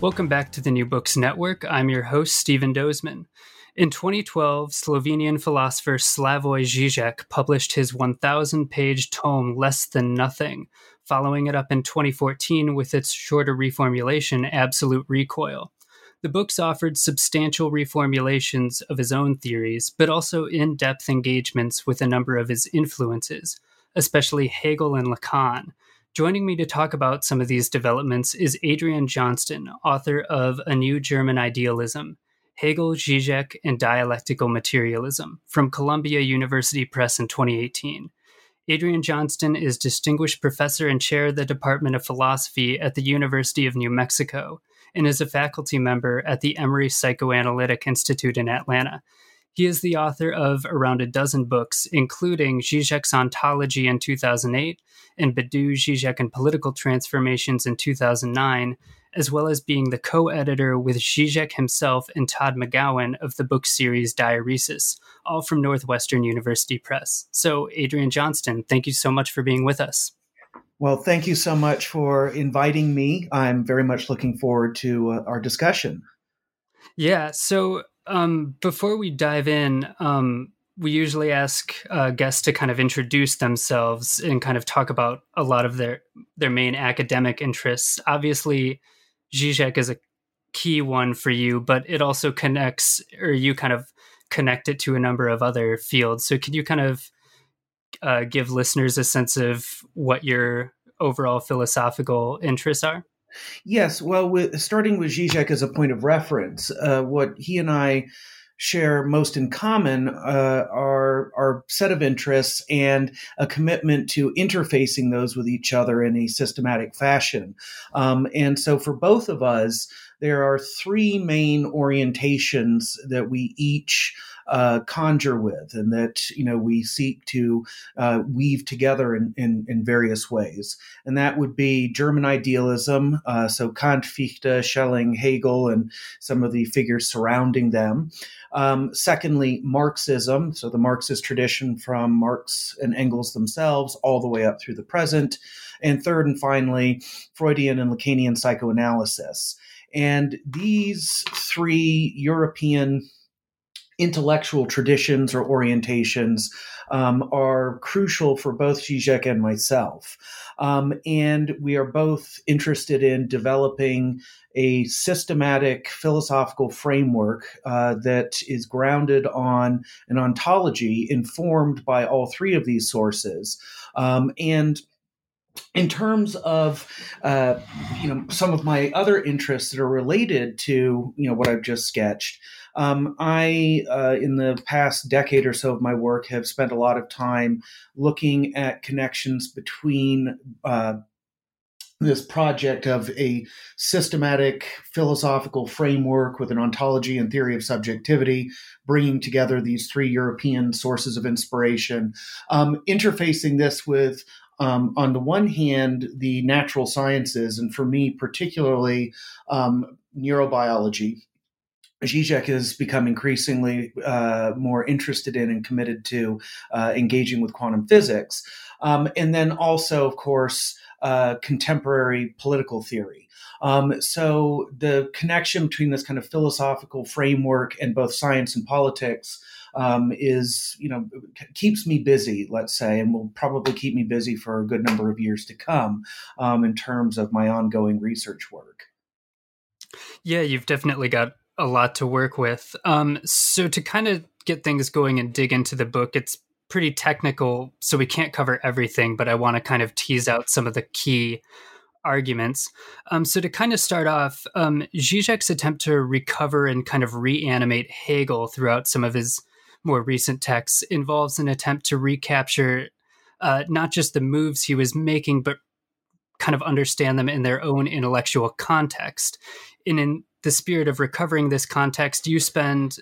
Welcome back to the New Books Network. I'm your host, Stephen Dozman. In 2012, Slovenian philosopher Slavoj Žižek published his 1,000 page tome Less Than Nothing, following it up in 2014 with its shorter reformulation, Absolute Recoil. The books offered substantial reformulations of his own theories, but also in depth engagements with a number of his influences, especially Hegel and Lacan Joining me to talk about some of these developments is Adrian Johnston, author of A New German Idealism Hegel, Zizek, and Dialectical Materialism from Columbia University Press in 2018. Adrian Johnston is Distinguished Professor and Chair of the Department of Philosophy at the University of New Mexico and is a faculty member at the Emory Psychoanalytic Institute in Atlanta. He is the author of around a dozen books, including Zizek's Ontology in 2008 and Badiou, Zizek, and Political Transformations in 2009, as well as being the co editor with Zizek himself and Todd McGowan of the book series Diaeresis, all from Northwestern University Press. So, Adrian Johnston, thank you so much for being with us. Well, thank you so much for inviting me. I'm very much looking forward to uh, our discussion. Yeah. So, um, before we dive in, um, we usually ask uh, guests to kind of introduce themselves and kind of talk about a lot of their their main academic interests. Obviously, Zizek is a key one for you, but it also connects, or you kind of connect it to a number of other fields. So, could you kind of uh, give listeners a sense of what your overall philosophical interests are? Yes. Well, with, starting with Zizek as a point of reference, uh, what he and I share most in common uh, are our set of interests and a commitment to interfacing those with each other in a systematic fashion. Um, and so for both of us, there are three main orientations that we each uh, conjure with and that you know we seek to uh, weave together in, in, in, various ways. And that would be german idealism uh, so kant fichte schelling hegel and some of the figures surrounding them. Um, secondly marxism so the marxist tradition from marx and engels themselves all the way up through the present. And third and finally freudian and lacanian psychoanalysis. And these three European intellectual traditions or orientations um, are crucial for both Zizek and myself. Um, and we are both interested in developing a systematic philosophical framework uh, that is grounded on an ontology informed by all three of these sources. Um, and in terms of uh, you know some of my other interests that are related to you know what I've just sketched, um, I, uh, in the past decade or so of my work, have spent a lot of time looking at connections between uh, this project of a systematic philosophical framework with an ontology and theory of subjectivity, bringing together these three European sources of inspiration, um, interfacing this with um, on the one hand, the natural sciences, and for me, particularly um, neurobiology, Zizek has become increasingly uh, more interested in and committed to uh, engaging with quantum physics. Um, and then also, of course, uh, contemporary political theory. Um, so the connection between this kind of philosophical framework and both science and politics um, is, you know, keeps me busy, let's say, and will probably keep me busy for a good number of years to come um, in terms of my ongoing research work. Yeah, you've definitely got a lot to work with. Um, so to kind of get things going and dig into the book, it's pretty technical, so we can't cover everything, but I want to kind of tease out some of the key arguments. Um, so to kind of start off, um, Zizek's attempt to recover and kind of reanimate Hegel throughout some of his more recent texts involves an attempt to recapture uh, not just the moves he was making, but kind of understand them in their own intellectual context. And in the spirit of recovering this context, you spend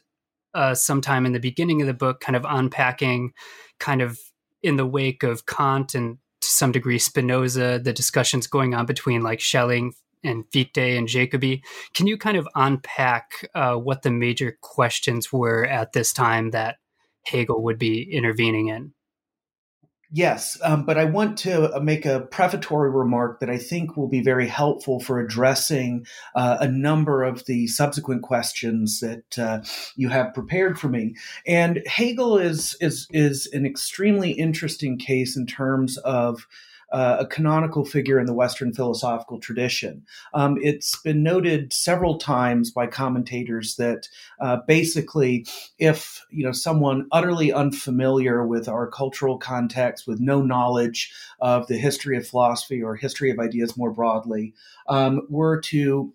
uh, some time in the beginning of the book kind of unpacking, kind of in the wake of Kant and to some degree Spinoza, the discussions going on between like Schelling and Fichte and Jacobi. Can you kind of unpack uh, what the major questions were at this time that Hegel would be intervening in? Yes, um, but I want to uh, make a prefatory remark that I think will be very helpful for addressing uh, a number of the subsequent questions that uh, you have prepared for me. And Hegel is is is an extremely interesting case in terms of uh, a canonical figure in the Western philosophical tradition. Um, it's been noted several times by commentators that uh, basically, if you know someone utterly unfamiliar with our cultural context, with no knowledge of the history of philosophy or history of ideas more broadly, um, were to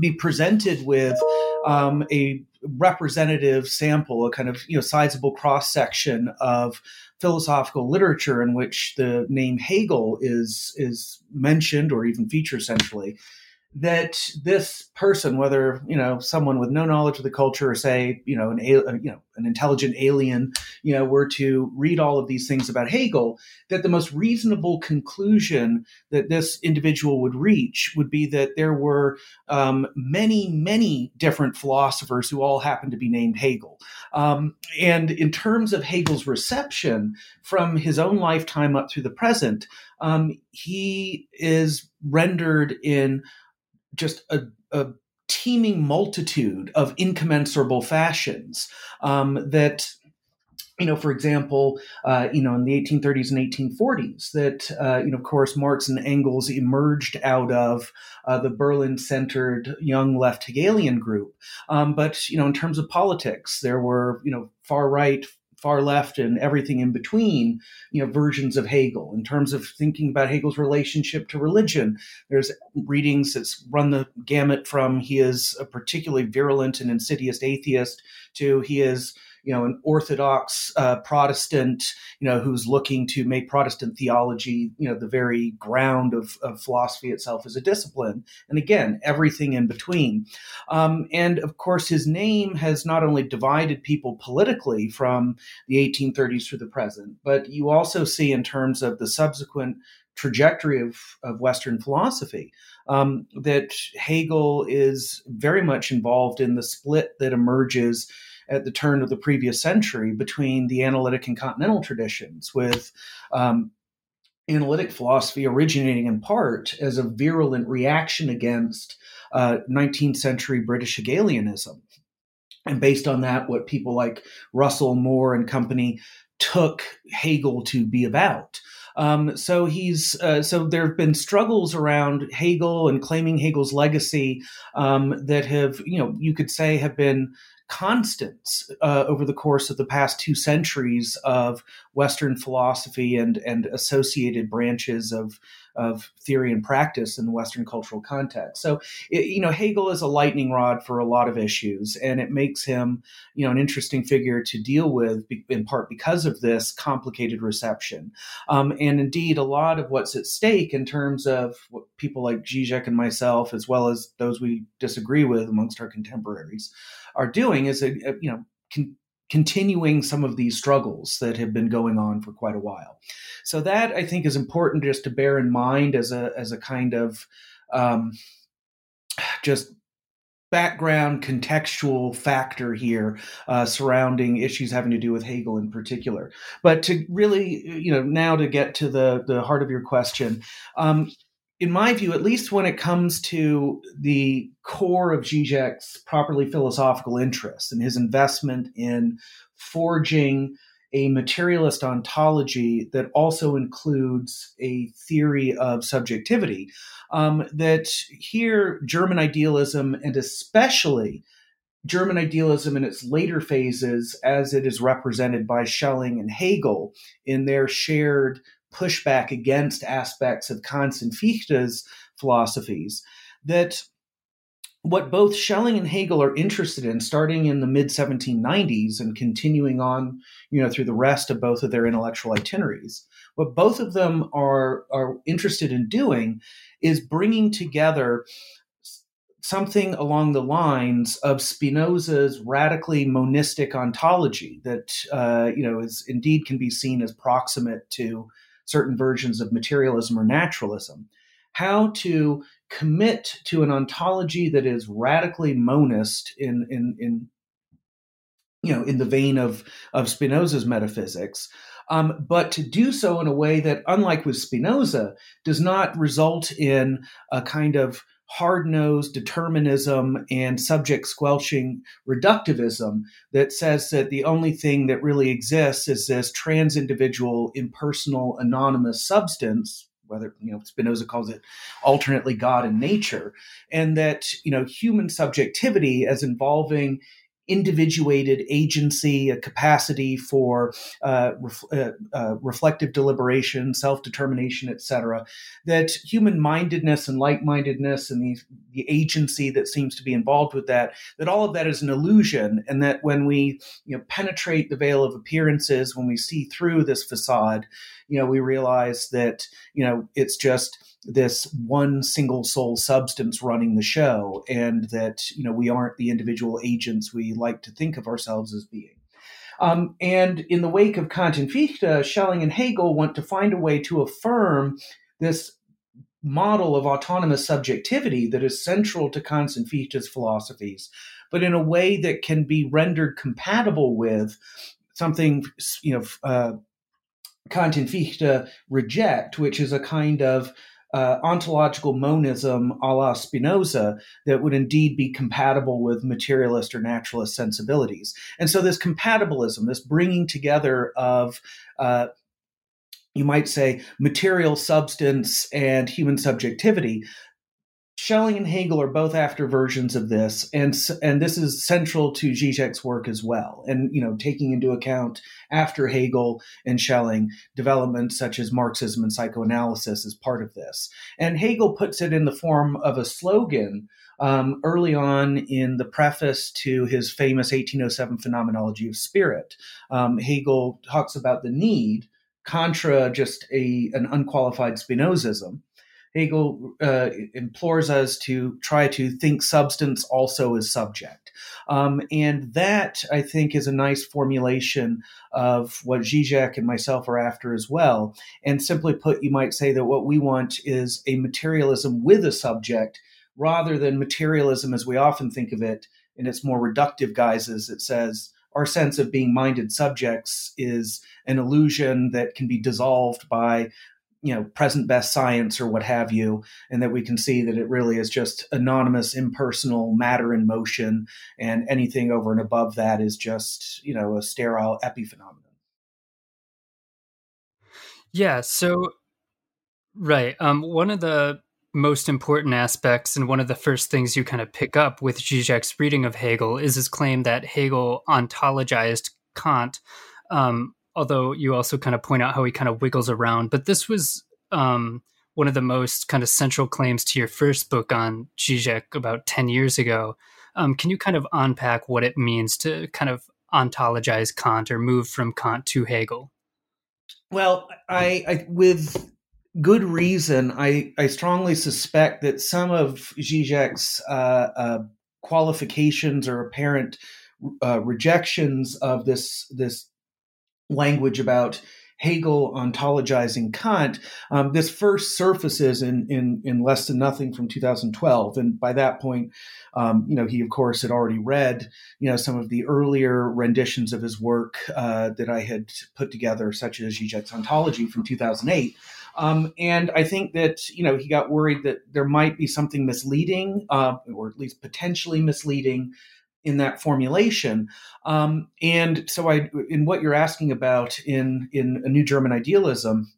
be presented with um, a representative sample, a kind of you know sizable cross section of philosophical literature in which the name Hegel is is mentioned or even featured centrally, that this person, whether you know someone with no knowledge of the culture or say you know an you know an intelligent alien, you know, were to read all of these things about Hegel, that the most reasonable conclusion that this individual would reach would be that there were um, many, many different philosophers who all happened to be named Hegel. Um, and in terms of Hegel's reception from his own lifetime up through the present, um, he is rendered in just a, a teeming multitude of incommensurable fashions um, that you know, for example, uh, you know, in the 1830s and 1840s, that, uh, you know, of course, Marx and Engels emerged out of uh, the Berlin centered young left Hegelian group. Um, but, you know, in terms of politics, there were, you know, far right, far left and everything in between, you know, versions of Hegel. In terms of thinking about Hegel's relationship to religion, there's readings that run the gamut from he is a particularly virulent and insidious atheist to he is you know, an Orthodox uh, Protestant, you know, who's looking to make Protestant theology, you know, the very ground of, of philosophy itself as a discipline. And again, everything in between. Um, and of course, his name has not only divided people politically from the 1830s through the present, but you also see in terms of the subsequent trajectory of, of Western philosophy. Um, that Hegel is very much involved in the split that emerges at the turn of the previous century between the analytic and continental traditions, with um, analytic philosophy originating in part as a virulent reaction against uh, 19th century British Hegelianism. And based on that, what people like Russell Moore and company took Hegel to be about. Um, so he's uh, so there have been struggles around Hegel and claiming Hegel's legacy um, that have you know you could say have been constants uh, over the course of the past two centuries of Western philosophy and and associated branches of of theory and practice in the Western cultural context. So, it, you know, Hegel is a lightning rod for a lot of issues, and it makes him, you know, an interesting figure to deal with, in part because of this complicated reception. Um, and indeed, a lot of what's at stake in terms of what people like Zizek and myself, as well as those we disagree with amongst our contemporaries, are doing is, a, a you know, continuing some of these struggles that have been going on for quite a while. So that I think is important just to bear in mind as a as a kind of um, just background contextual factor here uh, surrounding issues having to do with Hegel in particular. But to really, you know, now to get to the the heart of your question, um, in my view, at least when it comes to the core of Zizek's properly philosophical interests and his investment in forging a materialist ontology that also includes a theory of subjectivity, um, that here German idealism and especially German idealism in its later phases, as it is represented by Schelling and Hegel in their shared pushback against aspects of Kant's and Fichte's philosophies that what both Schelling and Hegel are interested in, starting in the mid 1790s and continuing on, you know, through the rest of both of their intellectual itineraries, what both of them are are interested in doing is bringing together something along the lines of Spinoza's radically monistic ontology that uh, you know is indeed can be seen as proximate to certain versions of materialism or naturalism, how to commit to an ontology that is radically monist in, in, in you know, in the vein of, of Spinoza's metaphysics, um, but to do so in a way that, unlike with Spinoza, does not result in a kind of hard nosed determinism and subject squelching reductivism that says that the only thing that really exists is this trans individual, impersonal, anonymous substance. Whether you know Spinoza calls it alternately God and nature, and that you know human subjectivity as involving individuated agency, a capacity for uh, ref, uh, uh, reflective deliberation, self determination, etc. That human mindedness and like mindedness and the, the agency that seems to be involved with that, that all of that is an illusion, and that when we you know, penetrate the veil of appearances, when we see through this facade, you know, we realize that you know it's just this one single sole substance running the show and that you know we aren't the individual agents we like to think of ourselves as being. Um, and in the wake of kant and fichte schelling and hegel want to find a way to affirm this model of autonomous subjectivity that is central to kant's and fichte's philosophies but in a way that can be rendered compatible with something you know uh, Kant and Fichte reject, which is a kind of uh, ontological monism a la Spinoza that would indeed be compatible with materialist or naturalist sensibilities. And so, this compatibilism, this bringing together of uh, you might say material substance and human subjectivity Schelling and Hegel are both after versions of this, and and this is central to Zizek's work as well. And you know, taking into account after Hegel and Schelling developments such as Marxism and psychoanalysis is part of this. And Hegel puts it in the form of a slogan um, early on in the preface to his famous 1807 Phenomenology of Spirit. Um, Hegel talks about the need contra just a an unqualified Spinozism Hegel uh, implores us to try to think substance also as subject. Um, and that, I think, is a nice formulation of what Zizek and myself are after as well. And simply put, you might say that what we want is a materialism with a subject rather than materialism as we often think of it in its more reductive guises. It says, our sense of being minded subjects is an illusion that can be dissolved by you know present best science or what have you and that we can see that it really is just anonymous impersonal matter in motion and anything over and above that is just you know a sterile epiphenomenon. Yeah so right um, one of the most important aspects and one of the first things you kind of pick up with Zizek's reading of Hegel is his claim that Hegel ontologized Kant um, although you also kind of point out how he kind of wiggles around. But this was um, one of the most kind of central claims to your first book on Zizek about 10 years ago. Um, can you kind of unpack what it means to kind of ontologize Kant or move from Kant to Hegel? Well, I, I with good reason, I, I strongly suspect that some of Zizek's uh, uh, qualifications or apparent uh, rejections of this this language about Hegel ontologizing Kant, um, this first surfaces in, in, in less than nothing from 2012, and by that point, um, you know, he of course had already read, you know, some of the earlier renditions of his work uh, that I had put together, such as Zizek's ontology from 2008. Um, and I think that you know he got worried that there might be something misleading, uh, or at least potentially misleading, in that formulation. Um, and so, I, in what you're asking about in in a new German idealism,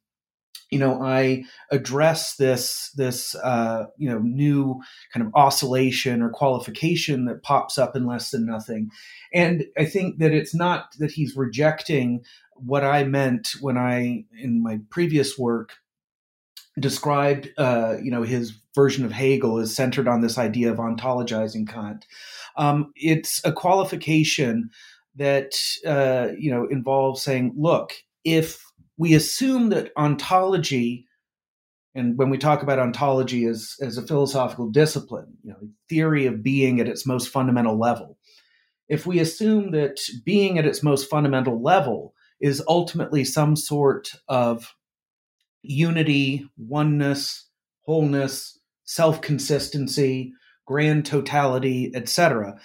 you know, I address this this uh, you know new kind of oscillation or qualification that pops up in less than nothing, and I think that it's not that he's rejecting what I meant when I in my previous work described uh, you know his version of Hegel is centered on this idea of ontologizing Kant. Um, it's a qualification that uh, you know involves saying, look, if we assume that ontology, and when we talk about ontology as as a philosophical discipline, you know, theory of being at its most fundamental level, if we assume that being at its most fundamental level is ultimately some sort of unity, oneness, wholeness, self consistency, grand totality, etc.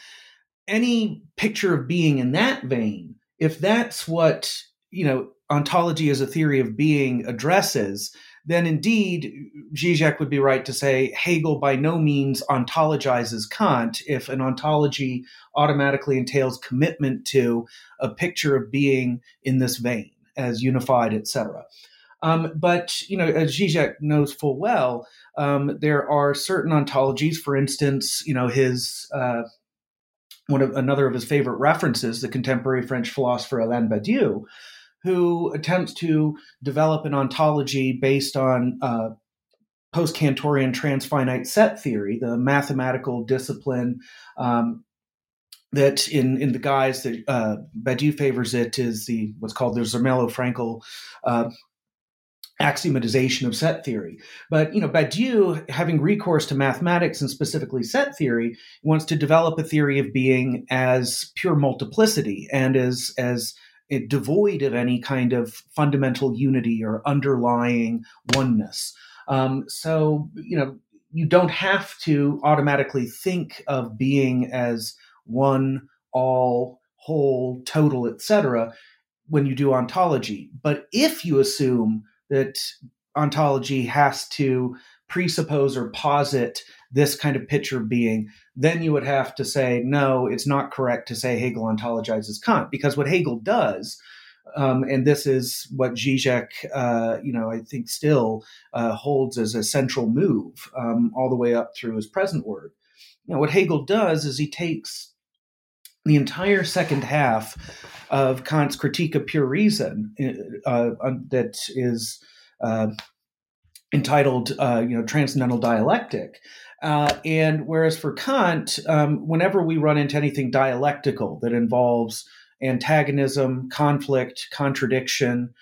Any picture of being in that vein, if that's what you know ontology as a theory of being addresses, then indeed Zizek would be right to say Hegel by no means ontologizes Kant if an ontology automatically entails commitment to a picture of being in this vein as unified, etc. Um, but you know, as Zizek knows full well, um, there are certain ontologies. For instance, you know his uh, one of another of his favorite references, the contemporary French philosopher Alain Badiou, who attempts to develop an ontology based on uh, post Cantorian transfinite set theory, the mathematical discipline um, that, in in the guise that uh, Badiou favors it, is the what's called the Zermelo-Fraenkel uh, axiomatization of set theory. But you know, Badiou, having recourse to mathematics and specifically set theory, wants to develop a theory of being as pure multiplicity and as as devoid of any kind of fundamental unity or underlying oneness. Um, so you know, you don't have to automatically think of being as one, all, whole, total, etc. When you do ontology, but if you assume that ontology has to presuppose or posit this kind of picture of being, then you would have to say, no, it's not correct to say Hegel ontologizes Kant, because what Hegel does, um, and this is what Zizek, uh, you know, I think still uh, holds as a central move um, all the way up through his present work. You know, what Hegel does is he takes the entire second half of Kant's Critique of Pure Reason uh, uh, that is uh, entitled, uh, you know, Transcendental Dialectic. Uh, and whereas for Kant, um, whenever we run into anything dialectical that involves antagonism, conflict, contradiction,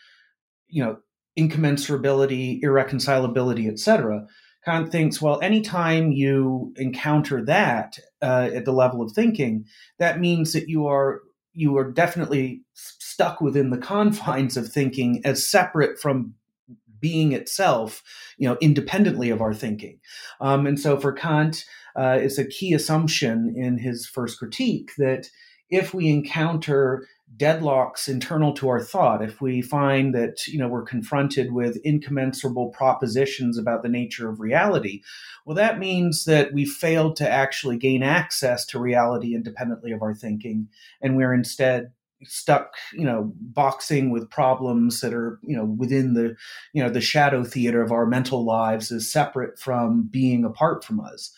you know, incommensurability, irreconcilability, etc., Kant thinks, well, anytime you encounter that uh, at the level of thinking, that means that you are you are definitely stuck within the confines of thinking as separate from being itself, you know, independently of our thinking. Um, and so for Kant, uh, it's a key assumption in his first critique that if we encounter deadlocks internal to our thought, if we find that you know we're confronted with incommensurable propositions about the nature of reality, well, that means that we failed to actually gain access to reality independently of our thinking, and we're instead stuck you know boxing with problems that are you know within the you know the shadow theater of our mental lives is separate from being apart from us.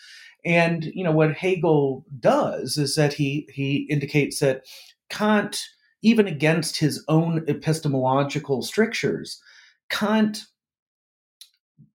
And you know what hegel does is that he he indicates that kant even against his own epistemological strictures kant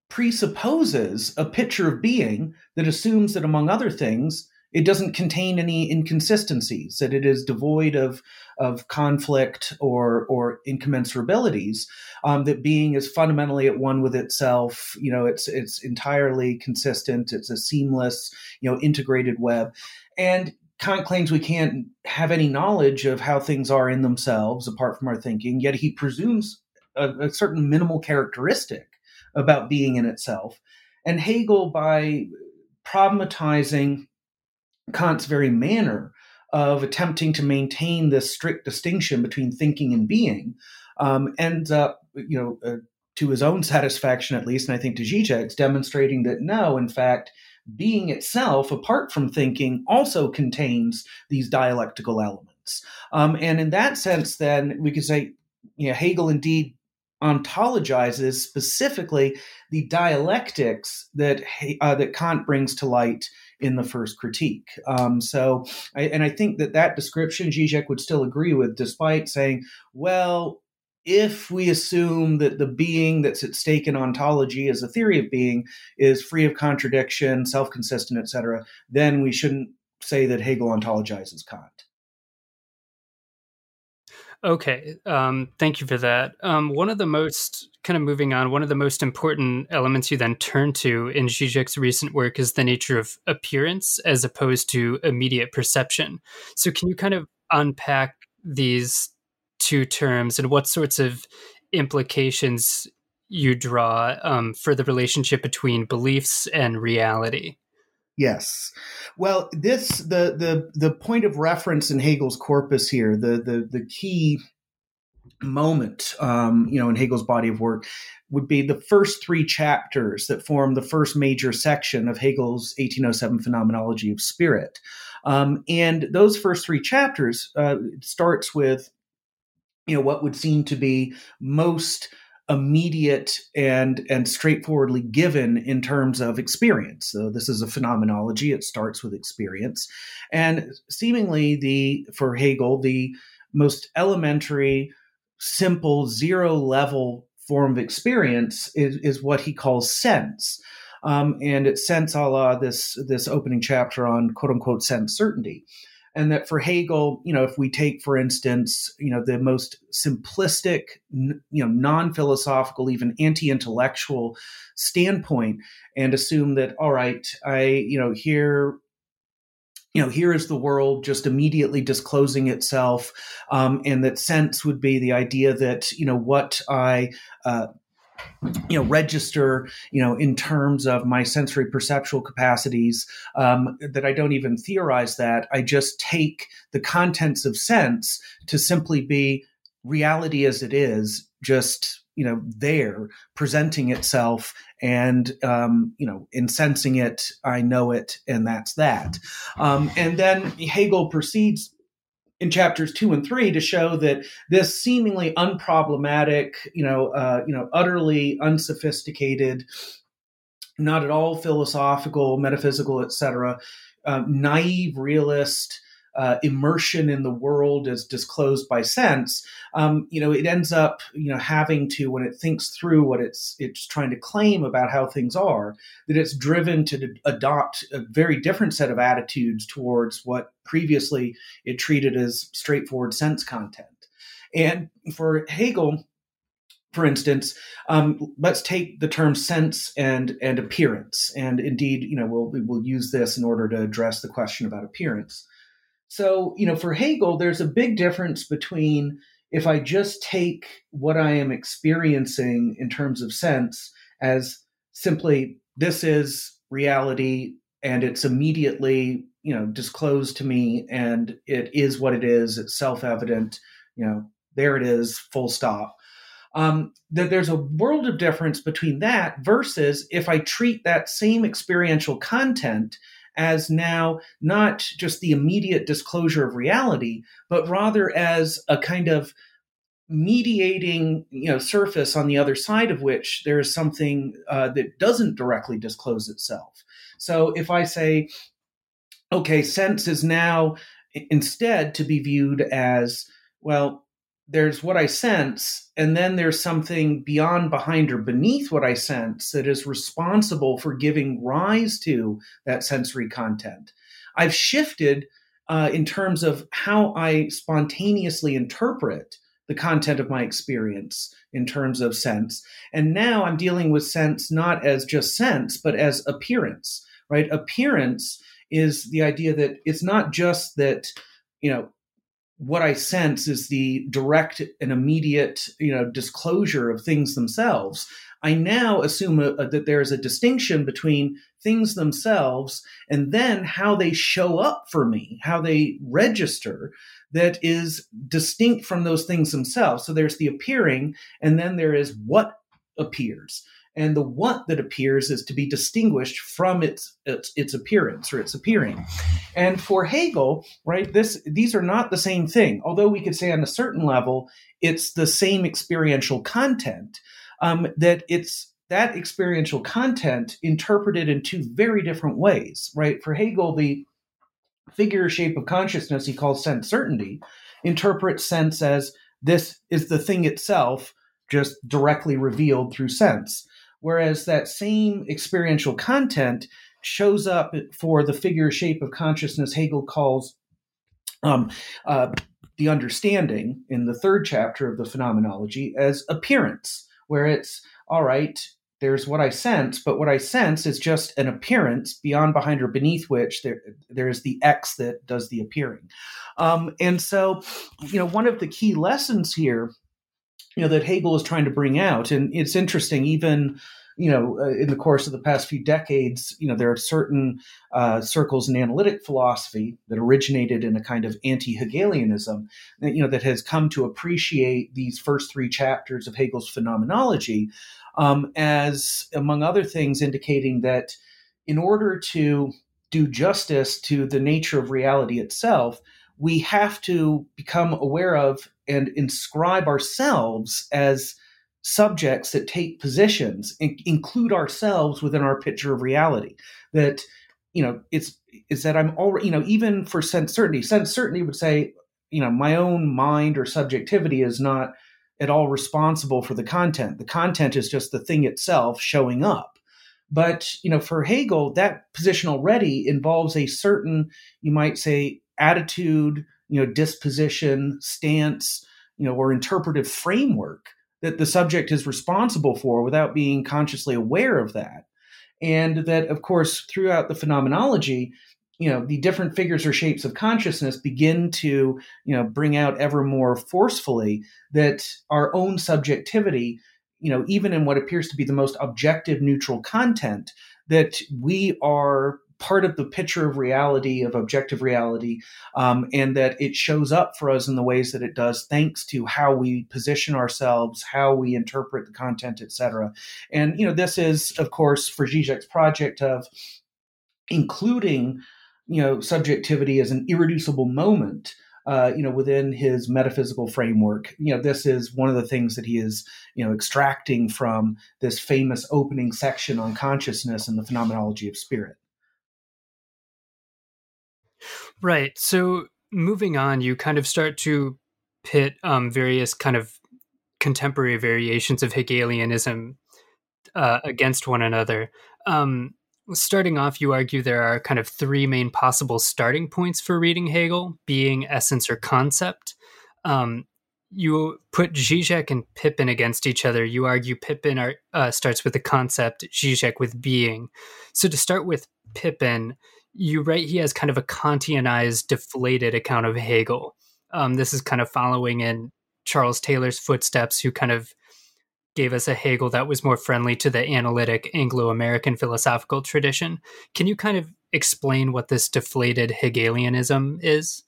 presupposes a picture of being that assumes that among other things it doesn't contain any inconsistencies, that it is devoid of, of conflict or, or incommensurabilities, um, that being is fundamentally at one with itself. You know, it's, it's entirely consistent. It's a seamless, you know, integrated web. And Kant claims we can't have any knowledge of how things are in themselves apart from our thinking, yet he presumes a, a certain minimal characteristic about being in itself. And Hegel, by problematizing Kant's very manner of attempting to maintain this strict distinction between thinking and being um, ends up, you know, uh, to his own satisfaction at least, and I think to Zizek's, demonstrating that no, in fact, being itself, apart from thinking, also contains these dialectical elements. Um, and in that sense, then we could say, you know, Hegel indeed ontologizes specifically the dialectics that uh, that Kant brings to light in the first critique. Um, so, I, and I think that that description Zizek would still agree with, despite saying, well, if we assume that the being that's at stake in ontology as a theory of being is free of contradiction, self-consistent, etc., then we shouldn't say that Hegel ontologizes Kant. Okay, um, thank you for that. Um, one of the most kind of moving on, one of the most important elements you then turn to in Zizek's recent work is the nature of appearance as opposed to immediate perception. So, can you kind of unpack these two terms and what sorts of implications you draw um, for the relationship between beliefs and reality? Yes. Well, this the the the point of reference in Hegel's corpus here, the the the key moment, um, you know, in Hegel's body of work would be the first three chapters that form the first major section of Hegel's 1807 Phenomenology of Spirit. Um, and those first three chapters uh, starts with, you know, what would seem to be most immediate and and straightforwardly given in terms of experience. So this is a phenomenology. It starts with experience, and seemingly the for Hegel the most elementary, simple, zero level form of experience is, is what he calls sense. Um, and it's sense a la this this opening chapter on quote unquote sense certainty and that for Hegel, you know, if we take, for instance, you know, the most simplistic, you know, non-philosophical, even anti-intellectual standpoint, and assume that, all right, I, you know, here, you know, here is the world just immediately disclosing itself, um, and that sense would be the idea that, you know, what I uh, you know register you know in terms of my sensory perceptual capacities um, that i don't even theorize that. I just take the contents of sense to simply be reality as it is just you know there presenting itself and um, you know in sensing it i know it and that's that. Um, and then hegel proceeds in chapters two and three to show that this seemingly unproblematic, you know, uh, you know, utterly unsophisticated, not at all philosophical, metaphysical, etc., uh, naive realist uh, immersion in the world as disclosed by sense, um, you know, it ends up, you know, having to when it thinks through what it's it's trying to claim about how things are, that it's driven to adopt a very different set of attitudes towards what previously it treated as straightforward sense content. And for Hegel, for instance, um, let's take the term sense and and appearance, and indeed, you know, we'll we'll use this in order to address the question about appearance. So, you know, for Hegel, there's a big difference between if I just take what I am experiencing in terms of sense as simply this is reality and it's immediately, you know, disclosed to me and it is what it is, it's self-evident, you know, there it is, full stop. Um, that there's a world of difference between that versus if I treat that same experiential content as now not just the immediate disclosure of reality, but rather as a kind of mediating you know surface on the other side of which there is something uh, that doesn't directly disclose itself. So if i say okay sense is now instead to be viewed as well there's what I sense, and then there's something beyond, behind, or beneath what I sense that is responsible for giving rise to that sensory content. I've shifted uh, in terms of how I spontaneously interpret the content of my experience in terms of sense. And now I'm dealing with sense not as just sense, but as appearance, right? Appearance is the idea that it's not just that, you know, what I sense is the direct and immediate, you know, disclosure of things themselves. I now assume a, a, that there is a distinction between things themselves and then how they show up for me, how they register, that is distinct from those things themselves. So there's the appearing, and then there is what appears and the what that appears is to be distinguished from its, its its, appearance or its appearing. And for Hegel, right, this these are not the same thing. Although we could say on a certain level, it's the same experiential content. Um, that it's that experiential content interpreted in two very different ways, right? For Hegel, the figure shape of consciousness he calls sense certainty interprets sense as this is the thing itself just directly revealed through sense Whereas that same experiential content shows up for the figure shape of consciousness Hegel calls um, uh, the understanding in the third chapter of the phenomenology as appearance, where it's all right, there's what I sense, but what I sense is just an appearance beyond, behind, or beneath which there there is the X that does the appearing. Um, and so, you know, one of the key lessons here you know that Hegel is trying to bring out. And it's interesting, even you know, uh, in the course of the past few decades, you know, there are certain uh, circles in analytic philosophy that originated in a kind of anti-Hegelianism, that, you know, that has come to appreciate these first three chapters of Hegel's phenomenology um, as, among other things, indicating that in order to do justice to the nature of reality itself, we have to become aware of and inscribe ourselves as subjects that take positions and include ourselves within our picture of reality. That you know it's is that i'm already you know even for sense certainty sense certainty would say you know my own mind or subjectivity is not at all responsible for the content. The content is just the thing itself showing up. But you know for hegel that position already involves a certain you might say attitude you know disposition stance you know or interpretive framework that the subject is responsible for without being consciously aware of that. And that, of course, throughout the phenomenology, you know, the different figures or shapes of consciousness begin to, you know, bring out ever more forcefully that our own subjectivity, you know, even in what appears to be the most objective neutral content, that we are part of the picture of reality, of objective reality, um, and that it shows up for us in the ways that it does, thanks to how we position ourselves, how we interpret the content, etc. And you know, this is, of course, for Zizek's project of including, you know, subjectivity as an irreducible moment. Uh, you know, within his metaphysical framework, you know, this is one of the things that he is, you know, extracting from this famous opening section on consciousness and the phenomenology of spirit. Right. So moving on, you kind of start to pit um, various kind of contemporary variations of Hegelianism uh, against one another. Um, starting off, you argue there are kind of three main possible starting points for reading Hegel being essence or concept. Um, you put Zizek and Pippin against each other. You argue Pippin are, uh, starts with the concept, Zizek with being. So to start with Pippin, you write he has kind of a Kantianized, deflated account of Hegel. Um, this is kind of following in Charles Taylor's footsteps, who kind of gave us a Hegel that was more friendly to the analytic Anglo American philosophical tradition. Can you kind of explain what this deflated Hegelianism is?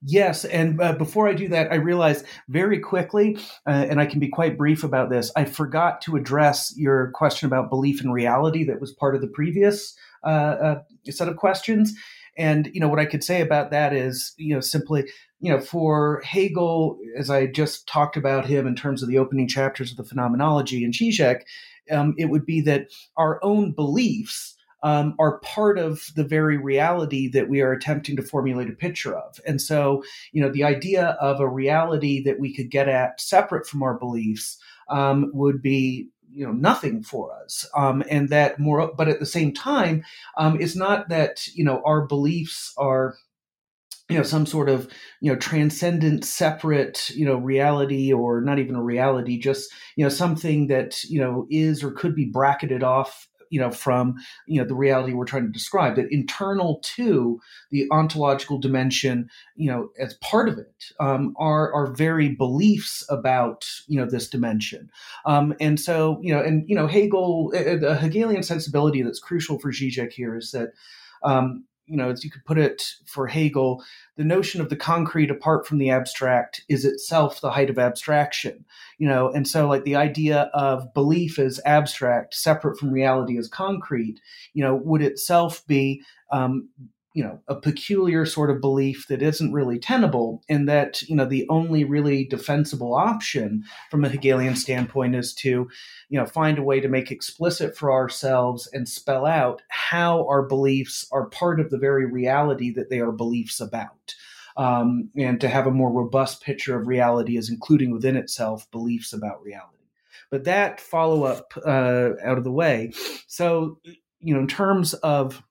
Yes, and uh, before I do that, I realized very quickly, uh, and I can be quite brief about this. I forgot to address your question about belief in reality that was part of the previous set of questions. And you know what I could say about that is, you know, simply, you know, for Hegel, as I just talked about him in terms of the opening chapters of the Phenomenology and Zizek, um, it would be that our own beliefs um, are part of the very reality that we are attempting to formulate a picture of. And so, you know, the idea of a reality that we could get at separate from our beliefs um, would be you know nothing for us um, and that more but at the same time um, it's not that you know our beliefs are you know some sort of you know transcendent separate you know reality or not even a reality just you know something that you know is or could be bracketed off you know from you know the reality we're trying to describe that internal to the ontological dimension you know as part of it um, are are very beliefs about you know this dimension. Um, and so you know and you know hegel the hegelian sensibility that's crucial for zizek here is that um, you know, as you could put it for Hegel, the notion of the concrete apart from the abstract is itself the height of abstraction. You know, and so like the idea of belief as abstract, separate from reality as concrete, you know, would itself be um, you know a peculiar sort of belief that isn't really tenable and that you know the only really defensible option from a hegelian standpoint is to you know find a way to make explicit for ourselves and spell out how our beliefs are part of the very reality that they are beliefs about. Um, and to have a more robust picture of reality as including within itself beliefs about reality. But that follow up uh, out of the way so you know in terms of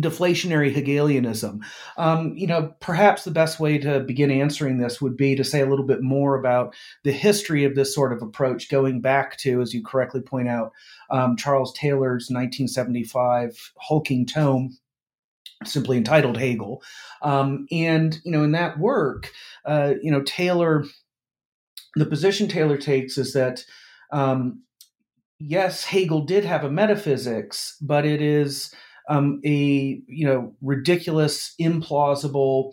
deflationary Hegelianism. Um, you know, perhaps the best way to begin answering this would be to say a little bit more about the history of this sort of approach, going back to, as you correctly point out, um, Charles Taylor's 1975 hulking tome. Simply entitled Hegel, um, and you know, in that work, uh, you know, Taylor, the position Taylor takes is that um, yes, Hegel did have a metaphysics, but it is um, a you know ridiculous, implausible,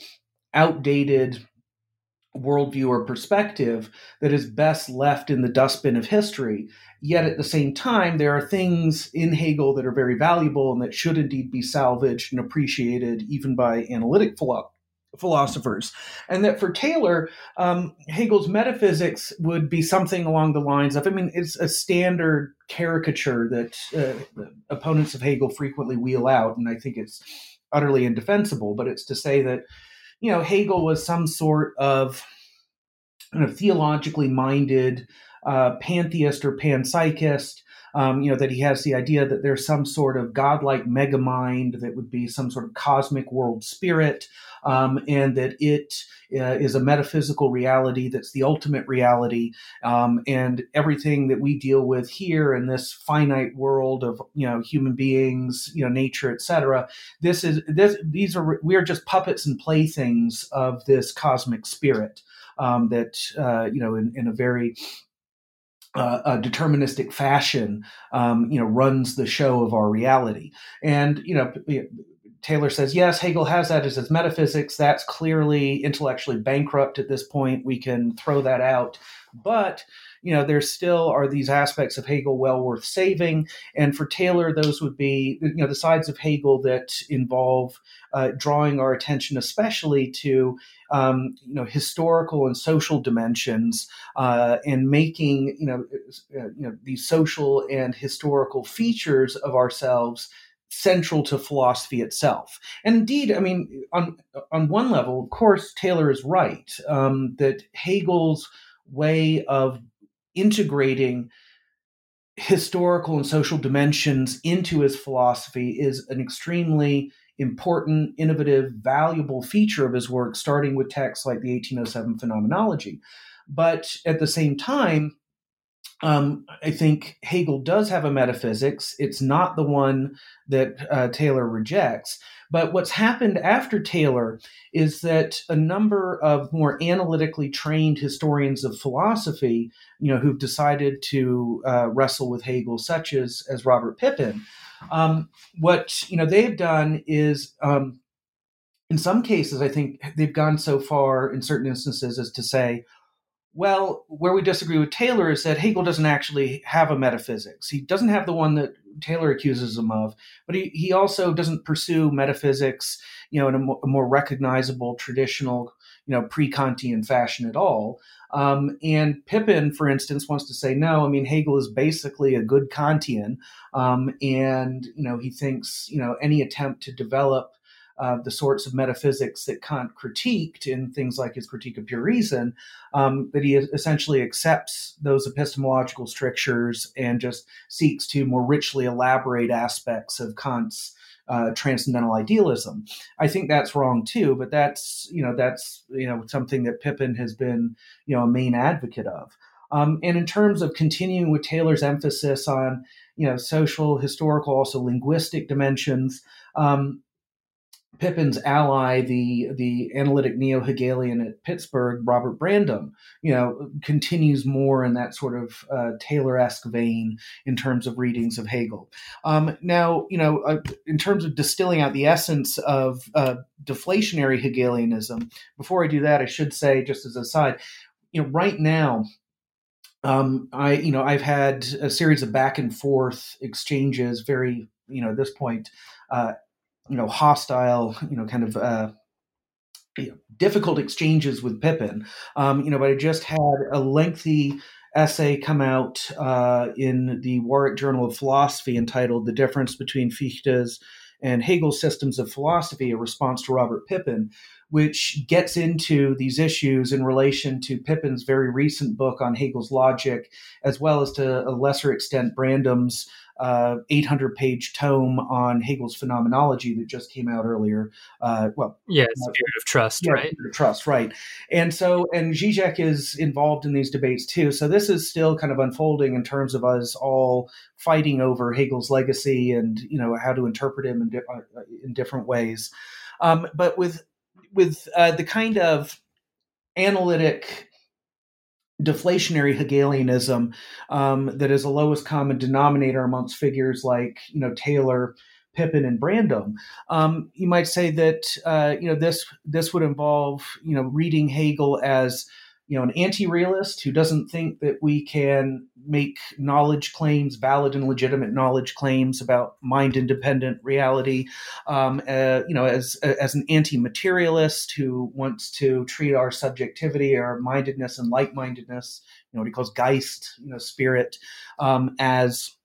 outdated worldview or perspective that is best left in the dustbin of history. Yet at the same time, there are things in Hegel that are very valuable and that should indeed be salvaged and appreciated even by analytic philo- philosophers. And that for Taylor, um, Hegel's metaphysics would be something along the lines of I mean, it's a standard caricature that uh, opponents of Hegel frequently wheel out, and I think it's utterly indefensible, but it's to say that you know, Hegel was some sort of kind of theologically minded uh, pantheist or panpsychist. Um, you know that he has the idea that there's some sort of godlike mega mind that would be some sort of cosmic world spirit, um, and that it uh, is a metaphysical reality that's the ultimate reality, um, and everything that we deal with here in this finite world of you know human beings, you know nature, etc. This is this these are we are just puppets and playthings of this cosmic spirit um, that uh, you know in, in a very uh, a deterministic fashion, um, you know, runs the show of our reality. And you know, Taylor says, yes, Hegel has that as his metaphysics. That's clearly intellectually bankrupt at this point. We can throw that out. But, you know, there still are these aspects of Hegel well worth saving. And for Taylor, those would be, you know, the sides of Hegel that involve uh, drawing our attention especially to, um, you know, historical and social dimensions uh, and making, you know, uh, you know, these social and historical features of ourselves central to philosophy itself. And indeed, I mean, on on one level, of course, Taylor is right um, that Hegel's way of integrating historical and social dimensions into his philosophy is an extremely important, innovative, valuable feature of his work, starting with texts like the 1807 Phenomenology. But at the same time, um, I think Hegel does have a metaphysics. It's not the one that uh, Taylor rejects. But what's happened after Taylor is that a number of more analytically trained historians of philosophy, you know, who've decided to uh, wrestle with Hegel, such as as Robert Pippin, um, what you know they've done is. Um, in some cases, I think they've gone so far in certain instances as to say, well, where we disagree with Taylor is that Hegel doesn't actually have a metaphysics. He doesn't have the one that Taylor accuses him of, but he, he also doesn't pursue metaphysics, you know, in a more, a more recognizable, traditional, you know, pre-Kantian fashion at all. Um, and Pippin, for instance, wants to say no. I mean, Hegel is basically a good Kantian, um, and you know, he thinks you know any attempt to develop uh, the sorts of metaphysics that Kant critiqued in things like his Critique of Pure Reason, um, that he essentially accepts those epistemological strictures and just seeks to more richly elaborate aspects of Kant's uh, transcendental idealism. I think that's wrong too, but that's you know that's you know something that Pippin has been you know a main advocate of. Um, and in terms of continuing with Taylor's emphasis on you know social, historical, also linguistic dimensions, um, Pippin's ally, the the analytic neo Hegelian at Pittsburgh, Robert Brandom, you know, continues more in that sort of uh, Taylor-esque vein in terms of readings of Hegel. Um, now, you know, uh, in terms of distilling out the essence of uh, deflationary Hegelianism, before I do that, I should say, just as a side, you know, right now. Um, I, you know, I've had a series of back and forth exchanges, very, you know, at this point, uh, you know hostile you know kind of uh, you know, difficult exchanges with Pippin. Um, you know, but I just had a lengthy essay come out uh, in the Warwick Journal of Philosophy entitled "The Difference Between Fichte's and Hegel's Systems of Philosophy: A Response to Robert Pippin." Which gets into these issues in relation to Pippin's very recent book on Hegel's logic, as well as to a lesser extent Brandom's uh, 800 page tome on Hegel's phenomenology that just came out earlier. Uh, well, yeah, Spirit of Trust, yeah, right? Spirit of Trust, right. And so, and Zizek is involved in these debates too. So this is still kind of unfolding in terms of us all fighting over Hegel's legacy and you know how to interpret him in, di- uh, in different ways. Um, but with with uh, the kind of analytic deflationary Hegelianism um, that is a lowest common denominator amongst figures like you know Taylor, Pippin, and Brandom. Um, you might say that uh, you know this this would involve you know reading Hegel as you know an anti-realist who doesn't think that we can make knowledge claims valid and legitimate knowledge claims about mind independent reality um, uh, you know as as an anti-materialist who wants to treat our subjectivity our mindedness and like-mindedness you know what he calls geist you know spirit um, as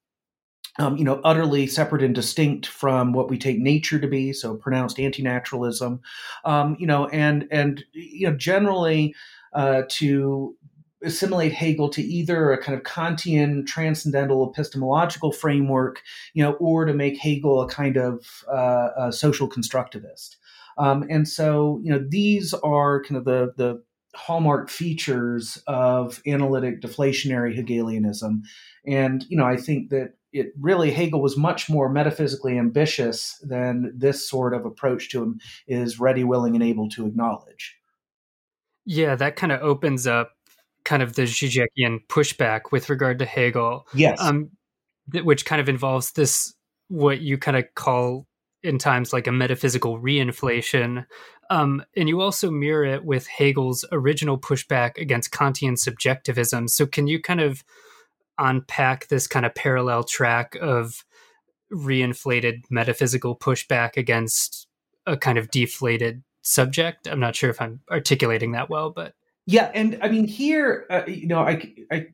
um, you know, utterly separate and distinct from what we take nature to be. So pronounced anti-naturalism, um, you know, and and you know, generally, uh, to assimilate Hegel to either a kind of Kantian transcendental epistemological framework, you know, or to make Hegel a kind of uh, a social constructivist. Um, and so, you know, these are kind of the the hallmark features of analytic deflationary Hegelianism. And, you know, I think that it really Hegel was much more metaphysically ambitious than this sort of approach to him is ready, willing, and able to acknowledge. Yeah, that kind of opens up kind of the Zizekian pushback with regard to Hegel. Yes. Um, th- which kind of involves this, what you kind of call in times like a metaphysical reinflation. Um, and you also mirror it with Hegel's original pushback against Kantian subjectivism. So, can you kind of unpack this kind of parallel track of reinflated metaphysical pushback against a kind of deflated subject. I'm not sure if I'm articulating that well, but yeah, and I mean here, uh, you know, I, I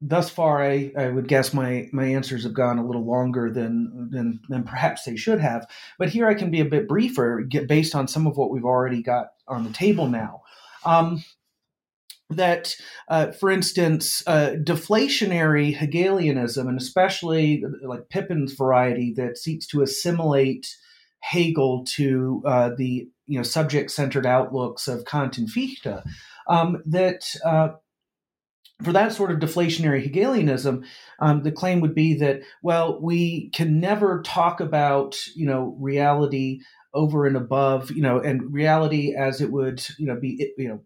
thus far, I, I would guess my my answers have gone a little longer than than than perhaps they should have. But here I can be a bit briefer, get based on some of what we've already got on the table now. Um, that, uh, for instance, uh, deflationary Hegelianism, and especially like Pippin's variety that seeks to assimilate Hegel to uh, the you know subject-centered outlooks of Kant and Fichte, um, that uh, for that sort of deflationary Hegelianism, um, the claim would be that well, we can never talk about you know reality over and above you know and reality as it would you know be you know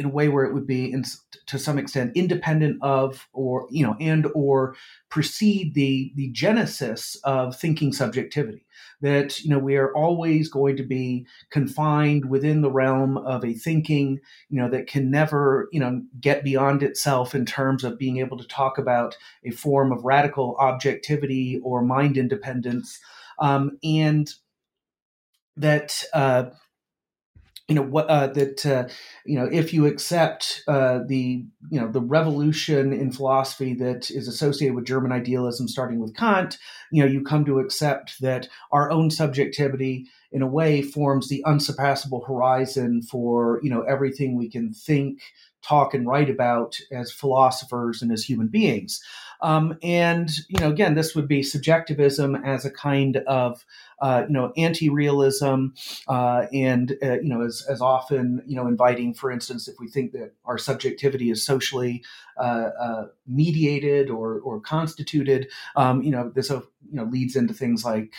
in a way where it would be in, to some extent independent of or you know and or precede the the genesis of thinking subjectivity. That you know we are always going to be confined within the realm of a thinking you know that can never you know get beyond itself in terms of being able to talk about a form of radical objectivity or mind independence. Um, and that uh, you know what uh, that uh, you know if you accept uh, the you know the revolution in philosophy that is associated with German idealism, starting with Kant, you know you come to accept that our own subjectivity, in a way, forms the unsurpassable horizon for you know everything we can think, talk, and write about as philosophers and as human beings. Um, and you know, again, this would be subjectivism as a kind of uh, you know, anti-realism, uh, and uh, you know, as, as often you know, inviting, for instance, if we think that our subjectivity is socially uh, uh, mediated or or constituted, um, you know, this you know leads into things like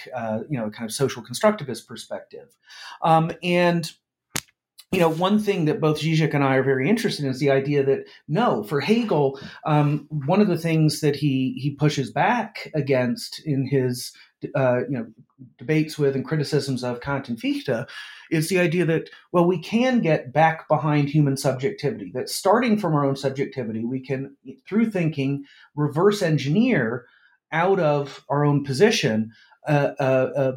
you know, kind of social constructivist perspective, um, and you know, one thing that both Zizek and I are very interested in is the idea that no, for Hegel, um, one of the things that he he pushes back against in his uh, you know debates with and criticisms of Kant and Fichte is the idea that well we can get back behind human subjectivity that starting from our own subjectivity we can through thinking reverse engineer out of our own position uh, uh, uh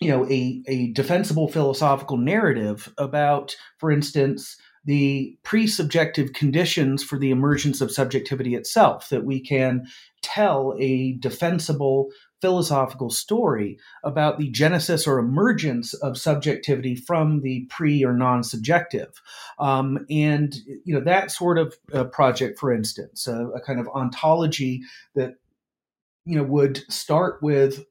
you know a, a defensible philosophical narrative about for instance the pre-subjective conditions for the emergence of subjectivity itself that we can tell a defensible philosophical story about the genesis or emergence of subjectivity from the pre or non-subjective. Um, and you know that sort of uh, project for instance a, a kind of ontology that you know would start with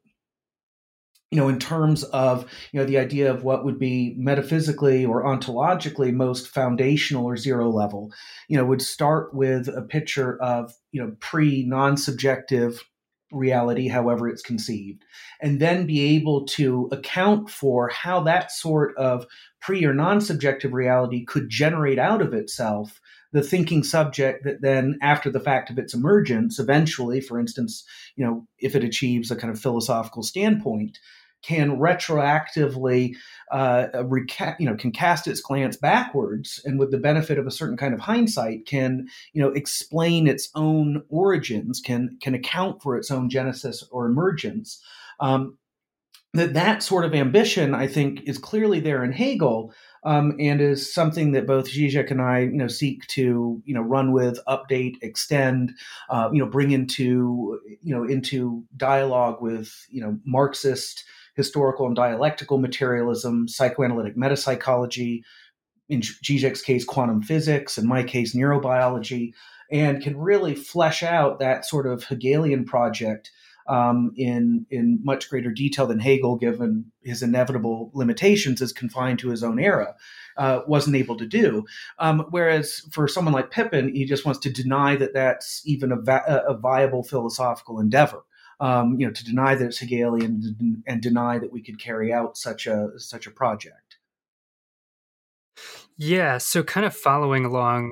you know, in terms of, you know, the idea of what would be metaphysically or ontologically most foundational or zero level, you know, would start with a picture of, you know, pre non subjective reality, however it's conceived, and then be able to account for how that sort of pre or non subjective reality could generate out of itself the thinking subject that then, after the fact of its emergence, eventually, for instance, you know, if it achieves a kind of philosophical standpoint, can retroactively uh, reca- you know can cast its glance backwards and with the benefit of a certain kind of hindsight can you know explain its own origins can can account for its own genesis or emergence. Um, that that sort of ambition i think is clearly there in hegel um, and is something that both Zizek and I, you know, seek to, you know, run with, update, extend, uh, you know, bring into, you know, into dialogue with, you know, Marxist historical and dialectical materialism, psychoanalytic metapsychology, in Zizek's case, quantum physics, in my case, neurobiology, and can really flesh out that sort of Hegelian project um, in in much greater detail than Hegel, given his inevitable limitations, is confined to his own era, uh, wasn't able to do. Um, whereas for someone like Pippin, he just wants to deny that that's even a, va- a viable philosophical endeavor um, you know, to deny that it's Hegelian and deny that we could carry out such a such a project. Yeah, so kind of following along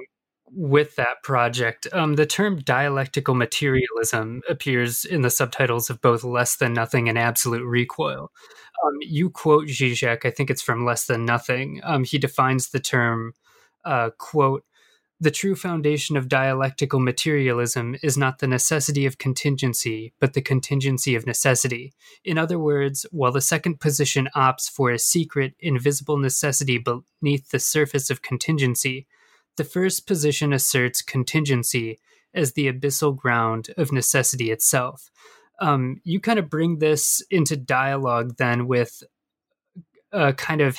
with that project, um, the term dialectical materialism appears in the subtitles of both Less Than Nothing and Absolute Recoil. Um, you quote Zizek, I think it's from Less Than Nothing. Um, he defines the term, uh, quote, the true foundation of dialectical materialism is not the necessity of contingency, but the contingency of necessity. In other words, while the second position opts for a secret, invisible necessity beneath the surface of contingency, the first position asserts contingency as the abyssal ground of necessity itself. Um, you kind of bring this into dialogue then with a kind of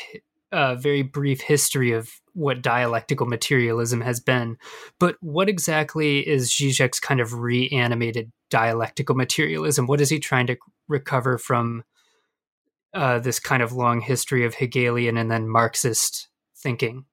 a very brief history of what dialectical materialism has been. But what exactly is Zizek's kind of reanimated dialectical materialism? What is he trying to recover from uh, this kind of long history of Hegelian and then Marxist thinking?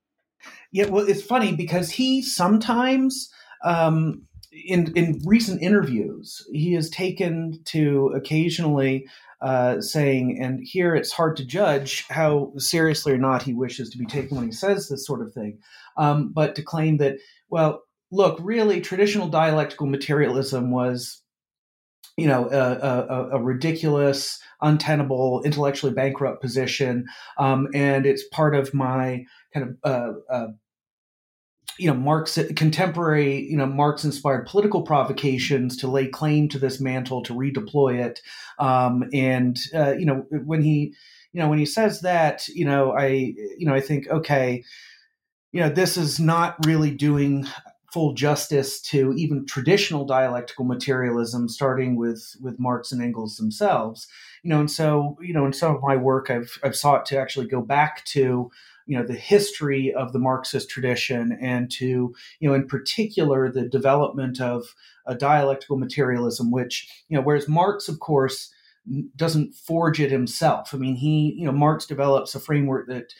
Yeah, well, it's funny because he sometimes, um, in in recent interviews, he has taken to occasionally uh, saying, and here it's hard to judge how seriously or not he wishes to be taken when he says this sort of thing, um, but to claim that, well, look, really, traditional dialectical materialism was, you know, a, a, a ridiculous, untenable, intellectually bankrupt position, um, and it's part of my kind of uh, uh, you know Marx contemporary you know Marx inspired political provocations to lay claim to this mantle to redeploy it. Um, and uh, you know when he you know when he says that you know I you know I think okay you know this is not really doing full justice to even traditional dialectical materialism starting with with Marx and Engels themselves. You know and so you know in some of my work I've I've sought to actually go back to you know the history of the Marxist tradition and to you know in particular the development of a dialectical materialism, which you know whereas Marx of course doesn't forge it himself. I mean he you know Marx develops a framework that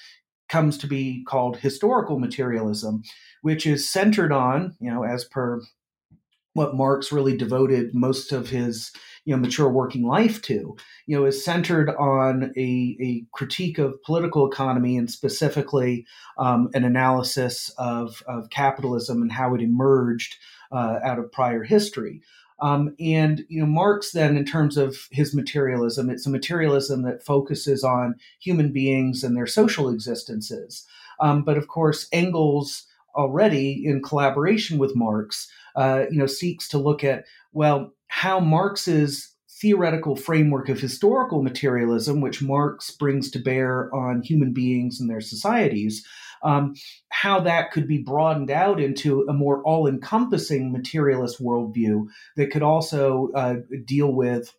comes to be called historical materialism, which is centered on you know as per what Marx really devoted most of his you know mature working life to you know is centered on a, a critique of political economy and specifically um, an analysis of, of capitalism and how it emerged uh, out of prior history. Um, and you know marx then in terms of his materialism it's a materialism that focuses on human beings and their social existences. Um, but of course engels already in collaboration with marx uh, you know seeks to look at well how Marx's theoretical framework of historical materialism, which Marx brings to bear on human beings and their societies, um, how that could be broadened out into a more all encompassing materialist worldview that could also uh, deal with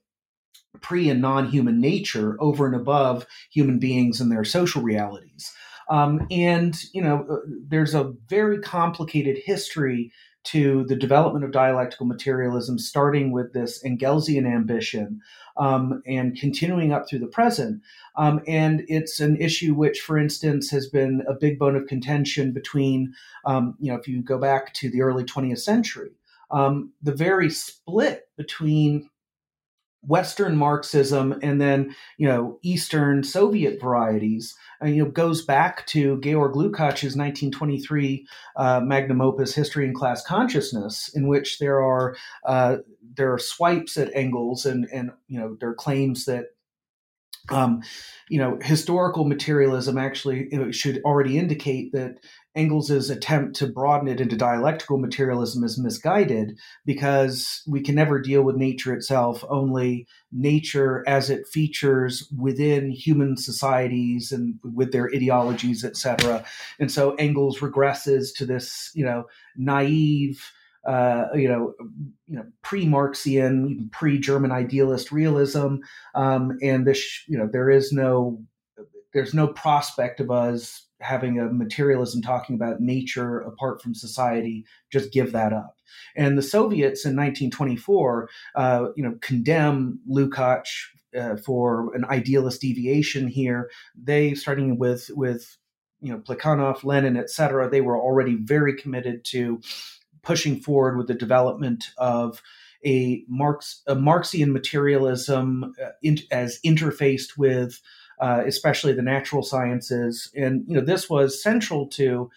pre and non human nature over and above human beings and their social realities. Um, and, you know, uh, there's a very complicated history to the development of dialectical materialism, starting with this Engelsian ambition um, and continuing up through the present. Um, and it's an issue which, for instance, has been a big bone of contention between, um, you know, if you go back to the early 20th century, um, the very split between Western Marxism and then you know Eastern Soviet varieties, and you know goes back to Georg Lukács's 1923 uh, magnum opus History and Class Consciousness, in which there are uh, there are swipes at Engels and and you know there are claims that um, you know, historical materialism actually should already indicate that Engels's attempt to broaden it into dialectical materialism is misguided because we can never deal with nature itself, only nature as it features within human societies and with their ideologies, etc. And so Engels regresses to this, you know, naive, uh, you know, you know, pre-Marxian, pre-German idealist realism, um, and this, you know, there is no, there's no prospect of us having a materialism talking about nature apart from society. Just give that up. And the Soviets in 1924, uh, you know, condemn Lukács uh, for an idealist deviation here. They, starting with with you know Plekhanov, Lenin, etc., they were already very committed to pushing forward with the development of a Marx a Marxian materialism uh, in, as interfaced with uh, especially the natural sciences, and you know this was central to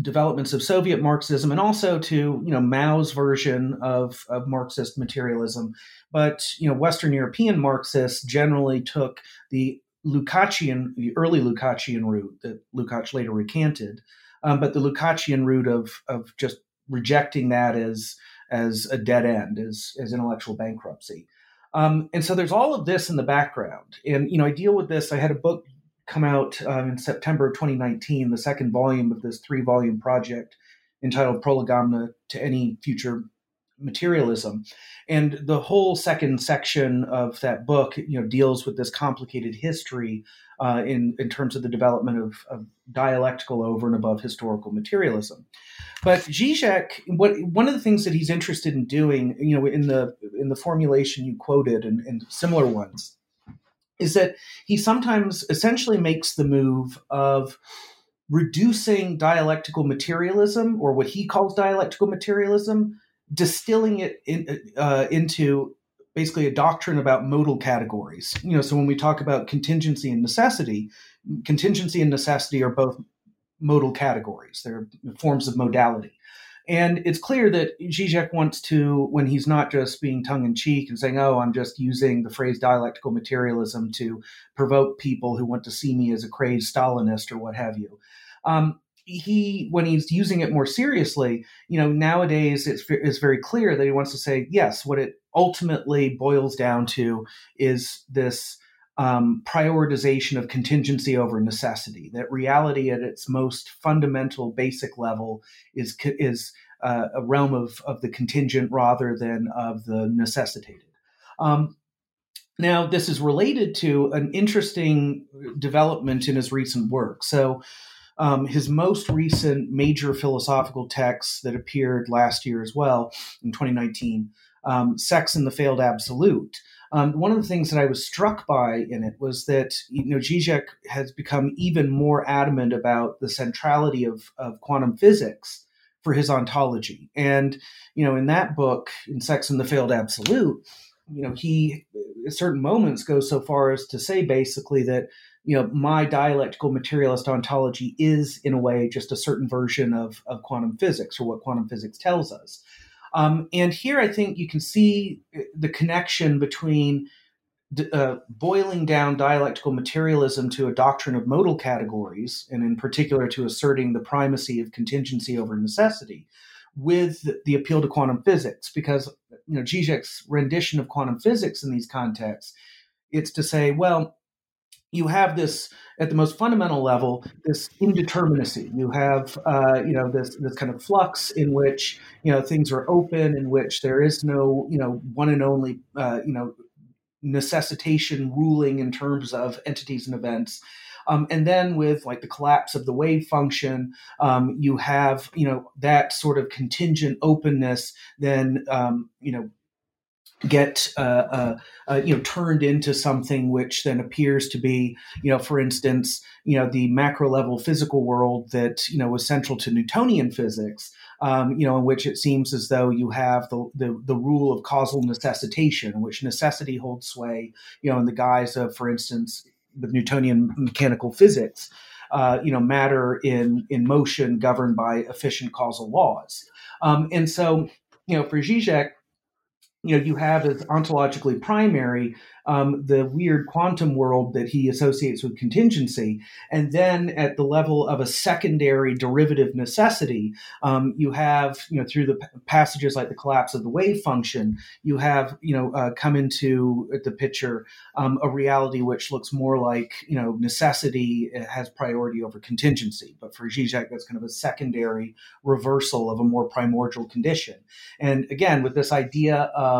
developments of Soviet Marxism and also to you know Mao's version of, of Marxist materialism. But you know Western European Marxists generally took the Lukácsian, the early Lukácsian route that Lukács later recanted, um, but the Lukácsian route of of just rejecting that as as a dead end, as as intellectual bankruptcy. Um, and so there's all of this in the background, and you know I deal with this. I had a book come out um, in September of 2019, the second volume of this three volume project entitled Prolegomena to Any Future materialism. And the whole second section of that book you know deals with this complicated history uh, in in terms of the development of, of, dialectical over and above historical materialism. But Zizek, what one of the things that he's interested in doing you know in the in the formulation you quoted and, and similar ones is that he sometimes essentially makes the move of reducing dialectical materialism or what he calls dialectical materialism distilling it in, uh, into basically a doctrine about modal categories. You know, so when we talk about contingency and necessity, contingency and necessity are both modal categories. They're forms of modality. And it's clear that Zizek wants to, when he's not just being tongue in cheek and saying, oh, I'm just using the phrase dialectical materialism to provoke people who want to see me as a crazed Stalinist or what have you. Um, he when he's using it more seriously you know nowadays it's, it's very clear that he wants to say yes what it ultimately boils down to is this um, prioritization of contingency over necessity that reality at its most fundamental basic level is is uh, a realm of, of the contingent rather than of the necessitated um, now, this is related to an interesting development in his recent work. So, um, his most recent major philosophical text that appeared last year as well in 2019, um, Sex and the Failed Absolute. Um, one of the things that I was struck by in it was that you know Zizek has become even more adamant about the centrality of, of quantum physics for his ontology. And you know, in that book, in Sex and the Failed Absolute, you know, he at certain moments goes so far as to say basically that you know, my dialectical materialist ontology is, in a way, just a certain version of, of quantum physics or what quantum physics tells us. Um, and here I think you can see the connection between uh, boiling down dialectical materialism to a doctrine of modal categories, and in particular to asserting the primacy of contingency over necessity, with the appeal to quantum physics. Because you know Zizek's rendition of quantum physics in these contexts, it's to say, well, you have this at the most fundamental level this indeterminacy. You have uh, you know this this kind of flux in which you know things are open in which there is no you know one and only uh, you know necessitation ruling in terms of entities and events. Um, and then with like the collapse of the wave function, um, you have you know that sort of contingent openness then um, you know get uh, uh, uh, you know turned into something which then appears to be you know for instance you know the macro level physical world that you know was central to Newtonian physics um, you know in which it seems as though you have the, the, the rule of causal necessitation which necessity holds sway you know in the guise of for instance with Newtonian mechanical physics uh, you know matter in in motion governed by efficient causal laws. Um, and so you know for Zizek you know you have as ontologically primary um, the weird quantum world that he associates with contingency. And then at the level of a secondary derivative necessity, um, you have, you know, through the p- passages like the collapse of the wave function, you have, you know, uh, come into the picture um, a reality which looks more like, you know, necessity has priority over contingency. But for Zizek, that's kind of a secondary reversal of a more primordial condition. And again, with this idea of,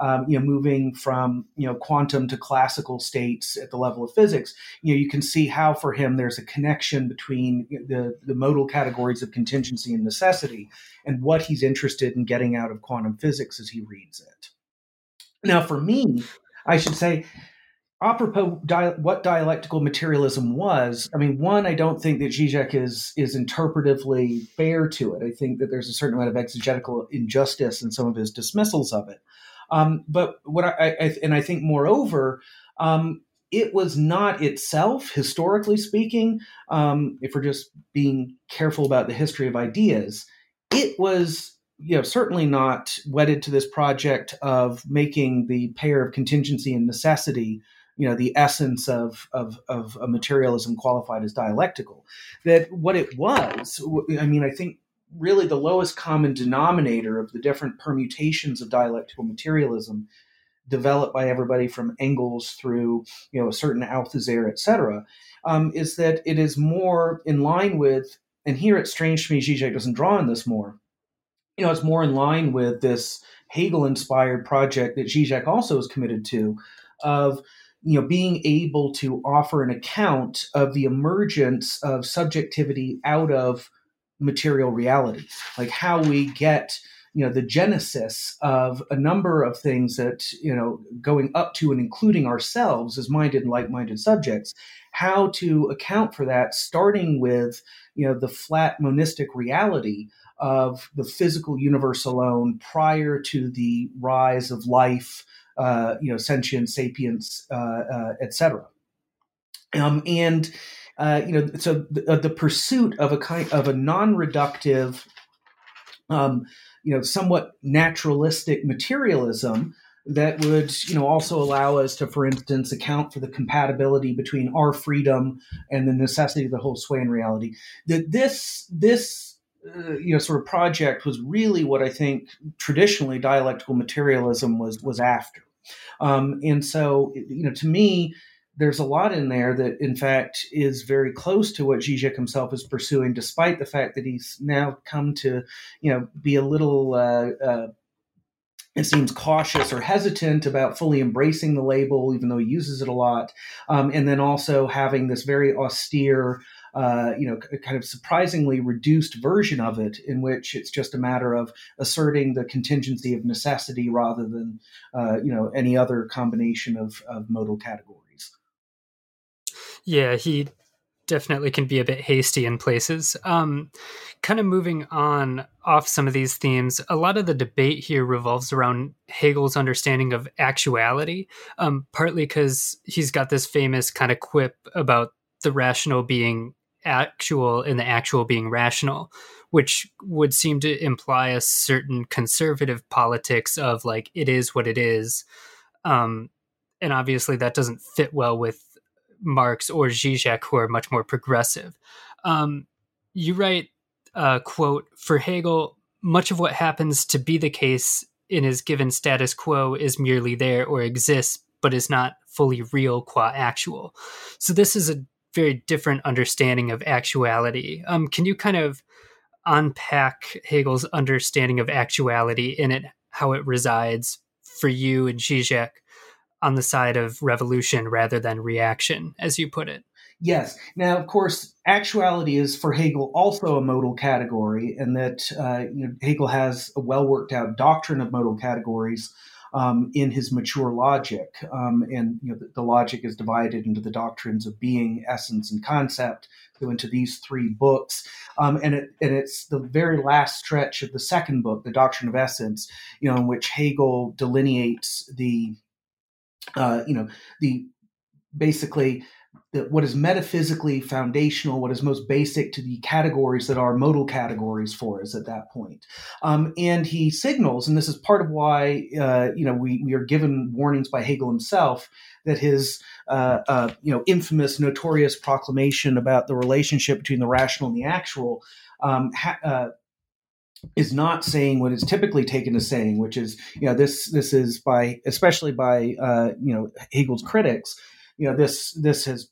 um, you know, moving from you know quantum to classical states at the level of physics, you know, you can see how for him there's a connection between the the modal categories of contingency and necessity, and what he's interested in getting out of quantum physics as he reads it. Now, for me, I should say apropos di- what dialectical materialism was, I mean, one, I don't think that Zizek is is interpretively fair to it. I think that there's a certain amount of exegetical injustice in some of his dismissals of it. Um, but what I, I, and I think moreover, um, it was not itself, historically speaking, um, if we're just being careful about the history of ideas, it was you know certainly not wedded to this project of making the pair of contingency and necessity you know the essence of, of of a materialism qualified as dialectical that what it was i mean i think really the lowest common denominator of the different permutations of dialectical materialism developed by everybody from Engels through you know a certain Althusser, et cetera, um, is that it is more in line with, and here it's strange to me Zizek doesn't draw on this more. You know, it's more in line with this Hegel-inspired project that Zizek also is committed to, of you know being able to offer an account of the emergence of subjectivity out of material reality, like how we get you know the genesis of a number of things that you know going up to and including ourselves as minded and like-minded subjects how to account for that starting with you know the flat monistic reality of the physical universe alone prior to the rise of life uh, you know sentience sapience uh, uh, etc um, and uh, you know, so the, the, pursuit of a kind of a non-reductive, um, you know, somewhat naturalistic materialism that would, you know, also allow us to, for instance, account for the compatibility between our freedom and the necessity of the whole sway in reality. That this this uh, you know sort of project was really what I think traditionally dialectical materialism was was after. Um, and so, you know, to me, there's a lot in there that, in fact, is very close to what Zizek himself is pursuing, despite the fact that he's now come to, you know, be a little, uh, uh, it seems, cautious or hesitant about fully embracing the label, even though he uses it a lot, um, and then also having this very austere. Uh, you know, kind of surprisingly reduced version of it, in which it's just a matter of asserting the contingency of necessity rather than, uh, you know, any other combination of, of modal categories. Yeah, he definitely can be a bit hasty in places. Um, kind of moving on off some of these themes, a lot of the debate here revolves around Hegel's understanding of actuality, um, partly because he's got this famous kind of quip about the rational being actual and the actual being rational, which would seem to imply a certain conservative politics of like, it is what it is. Um, and obviously that doesn't fit well with Marx or Zizek, who are much more progressive. Um, you write, uh, quote, for Hegel, much of what happens to be the case in his given status quo is merely there or exists, but is not fully real qua actual. So this is a very different understanding of actuality. Um, can you kind of unpack Hegel's understanding of actuality in it, how it resides for you and Zizek, on the side of revolution rather than reaction, as you put it. Yes. Now, of course, actuality is for Hegel also a modal category, and that uh, you know, Hegel has a well worked out doctrine of modal categories. Um, in his mature logic. Um, and you know, the, the, logic is divided into the doctrines of being, essence, and concept. Go into these three books, um, and it, and it's the very last stretch of the second book, the Doctrine of Essence, you know, in which Hegel delineates the, uh, you know, the basically that what is metaphysically foundational, what is most basic to the categories that are modal categories for us at that point. Um, and he signals, and this is part of why uh, you know we, we are given warnings by Hegel himself that his uh, uh, you know infamous, notorious proclamation about the relationship between the rational and the actual. Um, ha- uh, is not saying what is typically taken as saying, which is, you know, this this is by especially by uh, you know Hegel's critics, you know this this has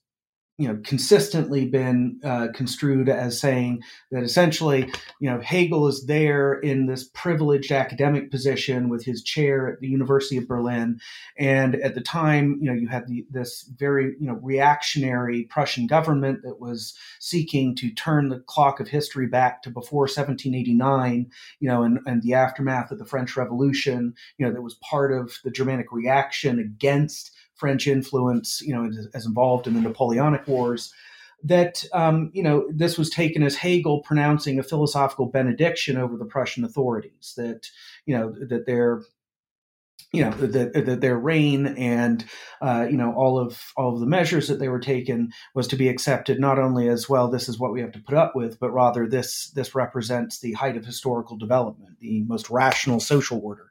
you know consistently been uh, construed as saying that essentially you know Hegel is there in this privileged academic position with his chair at the University of Berlin, and at the time you know you had the, this very you know reactionary Prussian government that was seeking to turn the clock of history back to before 1789, you know, and, and the aftermath of the French Revolution, you know, that was part of the Germanic reaction against French influence, you know, as, involved in the Napoleonic Wars, that um, you know this was taken as Hegel pronouncing a philosophical benediction over the Prussian authorities. That you know that they're you know that, that their reign and uh, you know all of all of the measures that they were taken was to be accepted not only as well this is what we have to put up with but rather this this represents the height of historical development the most rational social order.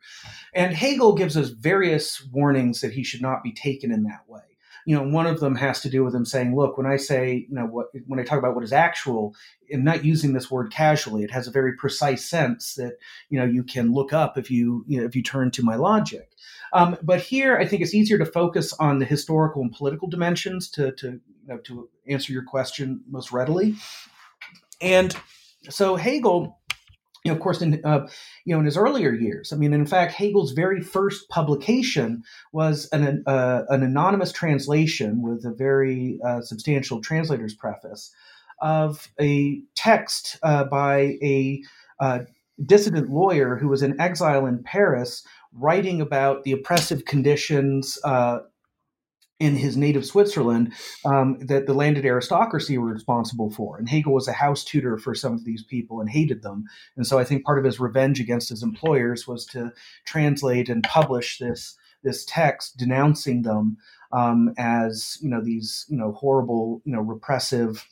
And hegel gives us various warnings that he should not be taken in that way you know, one of them has to do with him saying, look, when I say, you know, what, when I talk about what is actual, I'm not using this word casually. It has a very precise sense that, you know, you can look up if you, you know, if you turn to my logic. Um, but here, I think it's easier to focus on the historical and political dimensions to, to, you know, to answer your question most readily. And so Hegel, you know, of course, in uh, you know, in his earlier years, I mean, in fact, Hegel's very first publication was an uh, an anonymous translation with a very uh, substantial translator's preface of a text uh, by a uh, dissident lawyer who was in exile in Paris, writing about the oppressive conditions uh, in his native Switzerland um, that the landed aristocracy were responsible for. And Hegel was a house tutor for some of these people and hated them. And so I think part of his revenge against his employers was to translate and publish this this text denouncing them um, as you know these you know horrible you know repressive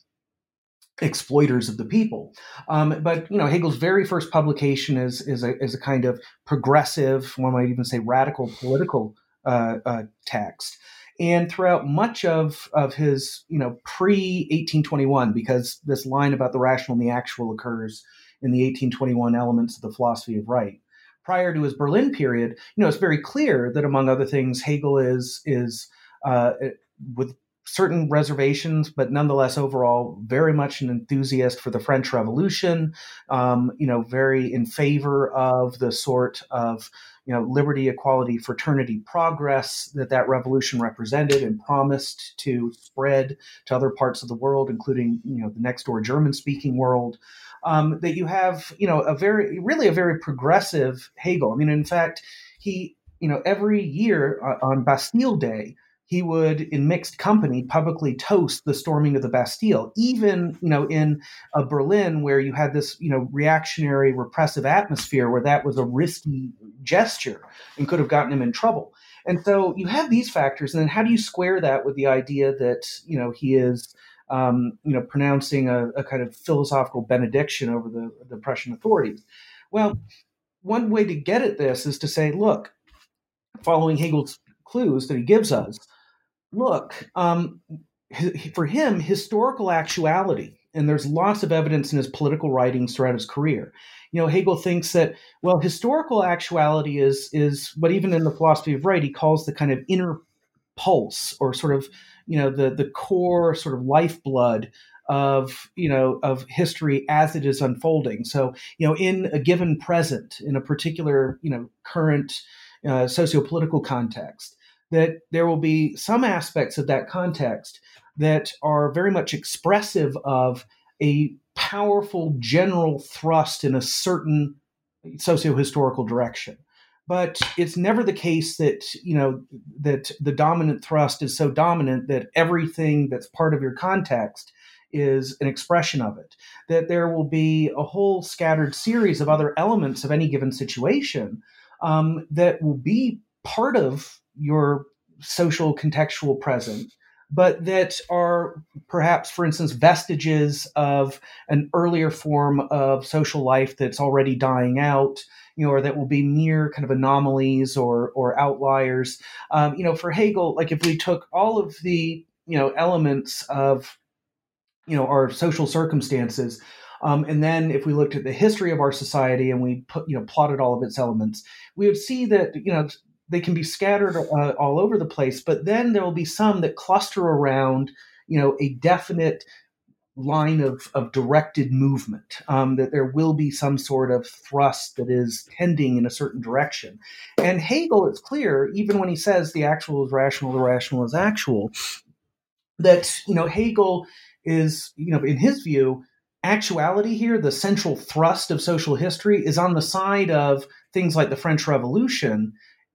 exploiters of the people. Um, but you know, Hegel's very first publication is is a, is a kind of progressive, one might even say radical political uh, uh, text and throughout much of, of his you know pre 1821 because this line about the rational and the actual occurs in the 1821 elements of the philosophy of right. Prior to his berlin period you know it's very clear that among other things hegel is is uh, with certain reservations, but nonetheless, overall, very much an enthusiast for the French Revolution. Um, you know, very in favor of the sort of you know liberty, equality, fraternity, progress that that revolution represented and promised to spread to other parts of the world, including you know the next door German-speaking world. Um, that you have, you know, a very, really a very progressive Hegel. I mean, in fact, he, you know, every year uh, on Bastille Day, he would, in mixed company, publicly toast the storming of the Bastille, even you know in a Berlin where you had this you know reactionary, repressive atmosphere, where that was a risky gesture and could have gotten him in trouble. And so you have these factors, and then how do you square that with the idea that you know he is um, you know pronouncing a, a kind of philosophical benediction over the, the Prussian authorities? Well, one way to get at this is to say, look, following Hegel's clues that he gives us, look, um, for him, historical actuality, and there's lots of evidence in his political writings throughout his career. You know, Hegel thinks that well, historical actuality is is what even in the philosophy of right he calls the kind of inner pulse or sort of you know the the core sort of lifeblood of you know of history as it is unfolding. So you know, in a given present, in a particular you know current uh, socio-political context, that there will be some aspects of that context that are very much expressive of a powerful general thrust in a certain socio-historical direction. But it's never the case that you know that the dominant thrust is so dominant that everything that's part of your context is an expression of it. That there will be a whole scattered series of other elements of any given situation um, that will be part of your social contextual present but that are perhaps, for instance, vestiges of an earlier form of social life that's already dying out, you know, or that will be mere kind of anomalies or or outliers. Um, you know, for Hegel, like if we took all of the you know elements of you know our social circumstances um, and then if we looked at the history of our society and we put, you know, plotted all of its elements, we would see that, you know, they can be scattered uh, all over the place, but then there will be some that cluster around, you know, a definite line of, of directed movement, um, that there will be some sort of thrust that is tending in a certain direction. And Hegel, it's clear, even when he says the actual is rational, the rational is actual, that, you know, Hegel is, you know, in his view, actuality here, the central thrust of social history, is on the side of things like the French Revolution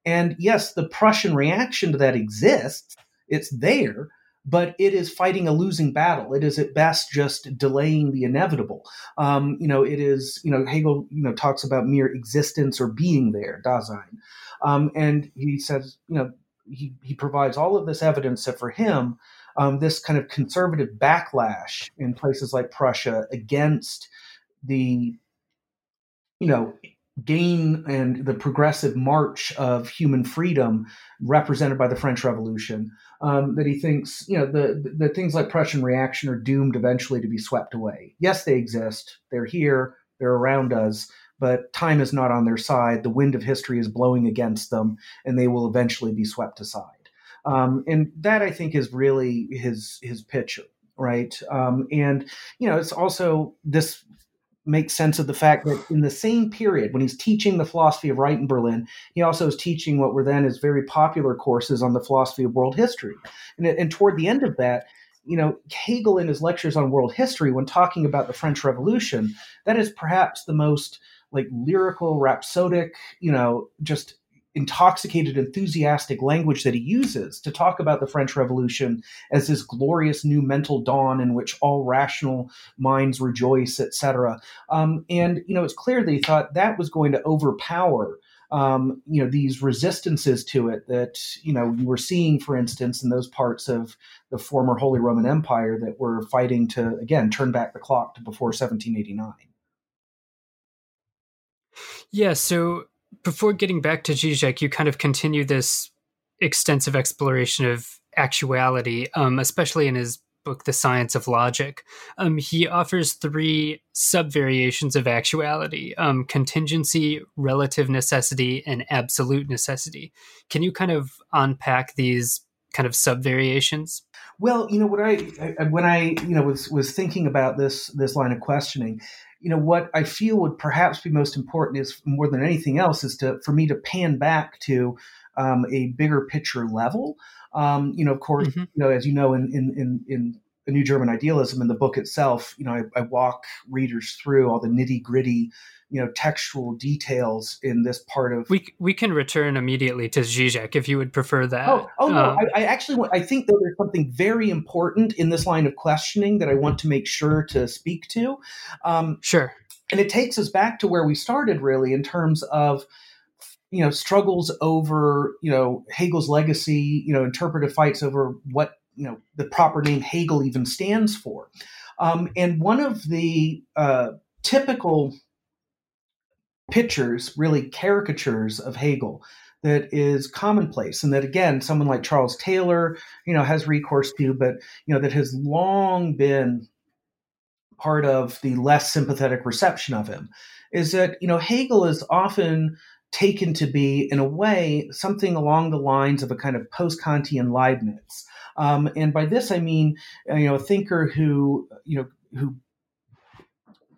and yes, the Prussian reaction to that exists, it's there, but it is fighting a losing battle. It is at best just delaying the inevitable. Um, you know, it is, you know, Hegel, you know, talks about mere existence or being there, Dasein. Um, and he says, you know, he, he provides all of this evidence that for him, um, this kind of conservative backlash in places like Prussia against the, you know, gain and the progressive march of human freedom represented by the French Revolution. Um, that he thinks, you know, the, the things like Prussian reaction are doomed eventually to be swept away. Yes, they exist. They're here. They're around us. But time is not on their side. The wind of history is blowing against them, and they will eventually be swept aside. Um, and that I think is really his his picture, right? Um, and you know, it's also this make sense of the fact that in the same period when he's teaching the philosophy of right in Berlin, he also is teaching what were then his very popular courses on the philosophy of world history. And, and toward the end of that, you know, Hegel in his lectures on world history, when talking about the French Revolution, that is perhaps the most like lyrical, rhapsodic, you know, just intoxicated, enthusiastic language that he uses to talk about the French Revolution as this glorious new mental dawn in which all rational minds rejoice, etc. Um, and you know, it's clear that he thought that was going to overpower. Um, you know these resistances to it that you know you were seeing, for instance, in those parts of the former Holy Roman Empire that were fighting to again turn back the clock to before 1789. Yeah, so before getting back to Zizek, you kind of continue this extensive exploration of actuality, um, especially in his book, The Science of Logic. Um, he offers three subvariations of actuality um, contingency, relative necessity, and absolute necessity. Can you kind of unpack these kind of subvariations? Well, you know what I, I when I you know was was thinking about this this line of questioning, you know what I feel would perhaps be most important is more than anything else is to for me to pan back to um, a bigger picture level. Um, you know, of course, mm-hmm. you know as you know in in in, in a new German idealism in the book itself, you know, I, I walk readers through all the nitty gritty you know textual details in this part of we we can return immediately to Zizek if you would prefer that. Oh, oh no, um, I, I, actually I think that there's something very important in this line of questioning that I want to make sure to speak to. Um, sure, and it takes us back to where we started, really, in terms of you know struggles over you know Hegel's legacy, you know interpretive fights over what you know the proper name Hegel even stands for. Um, and one of the uh, typical pictures, really caricatures of Hegel that is commonplace and that again someone like Charles Taylor, you know, has recourse to, but you know, that has long been part of the less sympathetic reception of him is that, you know, Hegel is often taken to be, in a way, something along the lines of a kind of post-Kantian Leibniz. Um, and by this I mean, you know, a thinker who, you know, who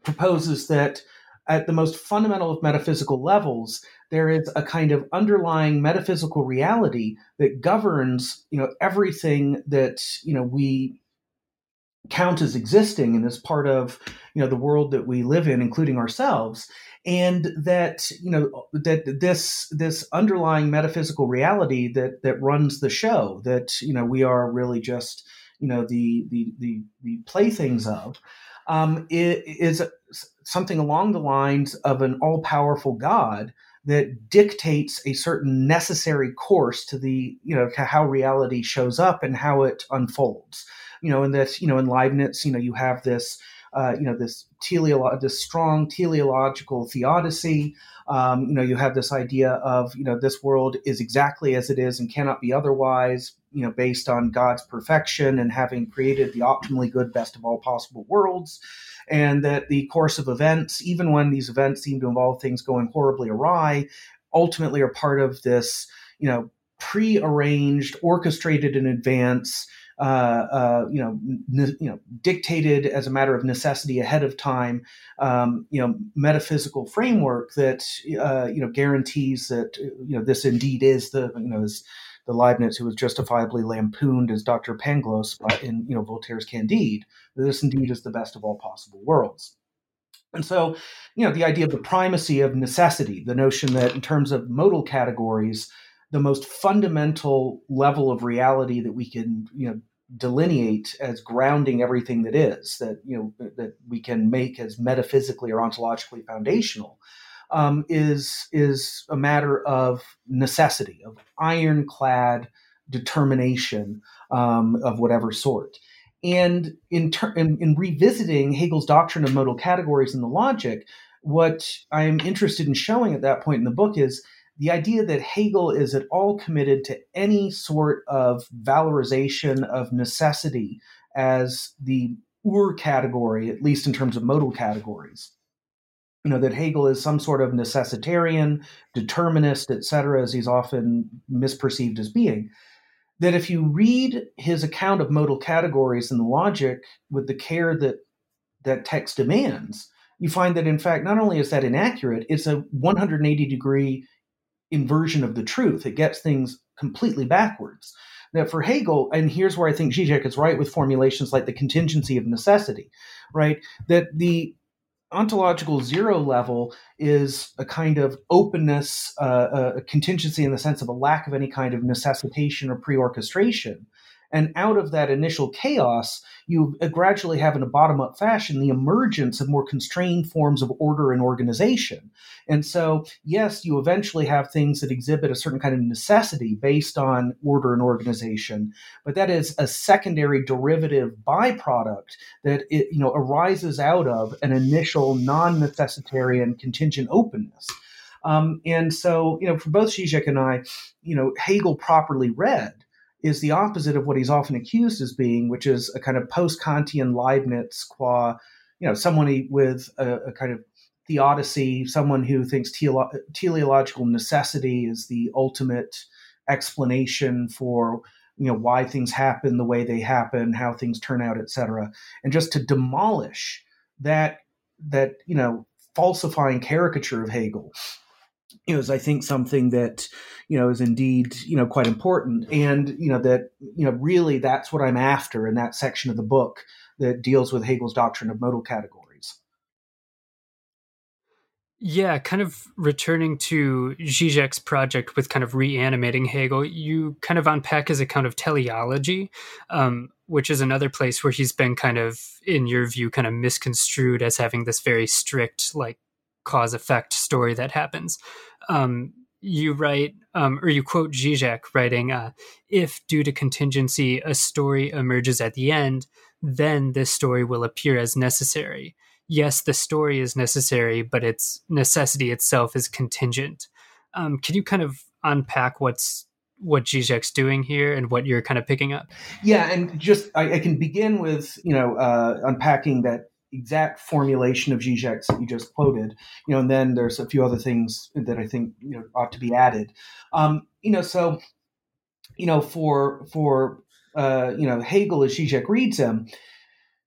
proposes that at the most fundamental of metaphysical levels, there is a kind of underlying metaphysical reality that governs, you know, everything that you know we count as existing and as part of you know the world that we live in, including ourselves, and that you know that this this underlying metaphysical reality that that runs the show that you know we are really just you know the the the, the playthings of um, is something along the lines of an all powerful God that dictates a certain necessary course to the you know to how reality shows up and how it unfolds. You know and that you know in leibniz you know you have this uh, you know this teleolo- this strong teleological theodicy. Um, you know you have this idea of you know this world is exactly as it is and cannot be otherwise you know based on god's perfection and having created the optimally good best of all possible worlds. And that the course of events, even when these events seem to involve things going horribly awry, ultimately are part of this, you know, pre-arranged, orchestrated in advance, uh, uh, you know, ne- you know, dictated as a matter of necessity ahead of time, um, you know, metaphysical framework that uh, you know guarantees that you know this indeed is the you know is the Leibniz who was justifiably lampooned as Dr. Pangloss in you know Voltaire's Candide. This indeed is the best of all possible worlds. And so, you know, the idea of the primacy of necessity, the notion that in terms of modal categories, the most fundamental level of reality that we can, you know, delineate as grounding everything that is, that, you know, that we can make as metaphysically or ontologically foundational, um, is is a matter of necessity, of ironclad determination um, of whatever sort. And in, ter- in, in revisiting Hegel's doctrine of modal categories in the logic, what I'm interested in showing at that point in the book is the idea that Hegel is at all committed to any sort of valorization of necessity as the ur category, at least in terms of modal categories you know that Hegel is some sort of necessitarian, determinist, etc., as he's often misperceived as being. That if you read his account of modal categories in the logic with the care that that text demands, you find that in fact not only is that inaccurate, it's a 180 degree inversion of the truth. It gets things completely backwards. That for Hegel, and here's where I think Zizek is right with formulations like the contingency of necessity, right? That the ontological zero level is a kind of openness, uh, a contingency in the sense of a lack of any kind of necessitation or pre orchestration. And out of that initial chaos, you gradually have, in a bottom up fashion, the emergence of more constrained forms of order and organization. And so, yes, you eventually have things that exhibit a certain kind of necessity based on order and organization, but that is a secondary derivative byproduct that it, you know arises out of an initial non-necessitarian contingent openness. Um, and so, you know, for both Zizek and I, you know, Hegel properly read is the opposite of what he's often accused as being, which is a kind of post-Kantian Leibniz qua, you know, someone with a, a kind of theodicy, someone who thinks tele- teleological necessity is the ultimate explanation for you know why things happen the way they happen, how things turn out, etc. And just to demolish that that you know falsifying caricature of Hegel you know, is I think something that you know is indeed you know quite important, and you know that you know really that's what I'm after in that section of the book that deals with Hegel's doctrine of modal categories. Yeah, kind of returning to Zizek's project with kind of reanimating Hegel, you kind of unpack his account of teleology, um, which is another place where he's been kind of, in your view, kind of misconstrued as having this very strict, like, cause effect story that happens. Um, you write, um, or you quote Zizek writing, uh, if due to contingency a story emerges at the end, then this story will appear as necessary. Yes, the story is necessary, but its necessity itself is contingent. Um, can you kind of unpack what's what Zizek's doing here and what you're kind of picking up? Yeah, and just I, I can begin with you know uh, unpacking that exact formulation of Zizek's that you just quoted, you know, and then there's a few other things that I think you know ought to be added. Um, you know, so you know, for for uh, you know Hegel as Zizek reads him,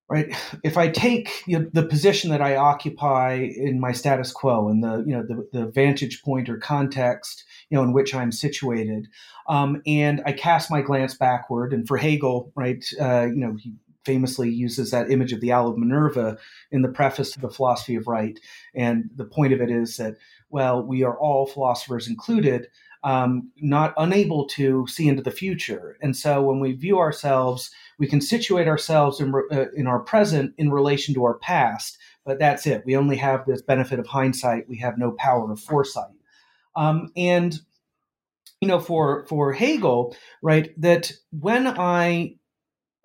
right? If I take you know, the position that I occupy in my status quo and the you know the, the vantage point or context you know in which I'm situated, um, and I cast my glance backward, and for Hegel, right, uh, you know he famously uses that image of the owl of Minerva in the preface to the Philosophy of Right. And the point of it is that, well, we are all philosophers included, um, not unable to see into the future. And so when we view ourselves, we can situate ourselves in, uh, in our present in relation to our past, but that's it. We only have this benefit of hindsight. We have no power of foresight. Um, and you know, for for Hegel, right, that when I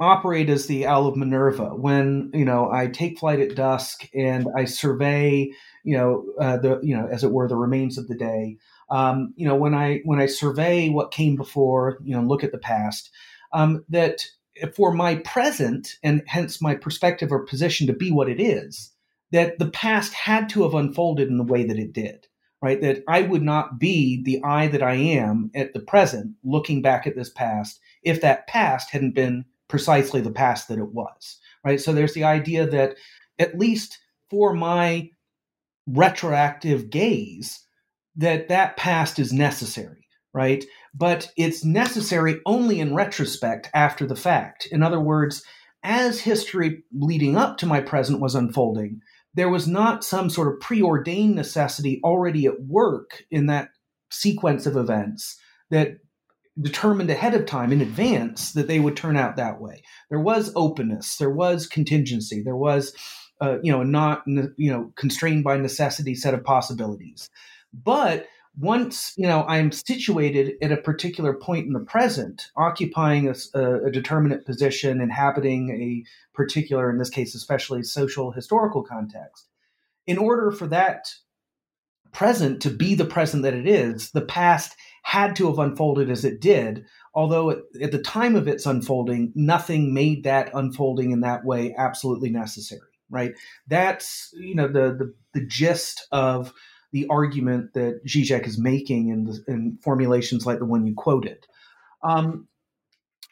operate as the owl of Minerva, when you know I take flight at dusk and I survey, you know, uh, the you know, as it were, the remains of the day. Um, you know, when I when I survey what came before, you know, look at the past, um, that for my present and hence my perspective or position to be what it is, that the past had to have unfolded in the way that it did right? That I would not be the I that I am at the present, looking back at this past, if that past hadn't been precisely the past that it was, right? So there's the idea that at least for my retroactive gaze, that that past is necessary, right? But it's necessary only in retrospect after the fact. In other words, as history leading up to my present was unfolding, there was not some sort of preordained necessity already at work in that sequence of events that determined ahead of time in advance that they would turn out that way. There was openness, there was contingency, there was, uh, you know, not you know constrained by necessity set of possibilities. But once you know I'm situated at a particular point in the present, occupying a, a, determinate position, inhabiting a particular, in this case, especially social historical context, in order for that present to be the present that it is, the past had to have unfolded as it did. Although at, at the time of its unfolding, nothing made that unfolding in that way absolutely necessary. Right? That's you know the the, the gist of the argument that Zizek is making in, the, in formulations like the one you quoted. Um,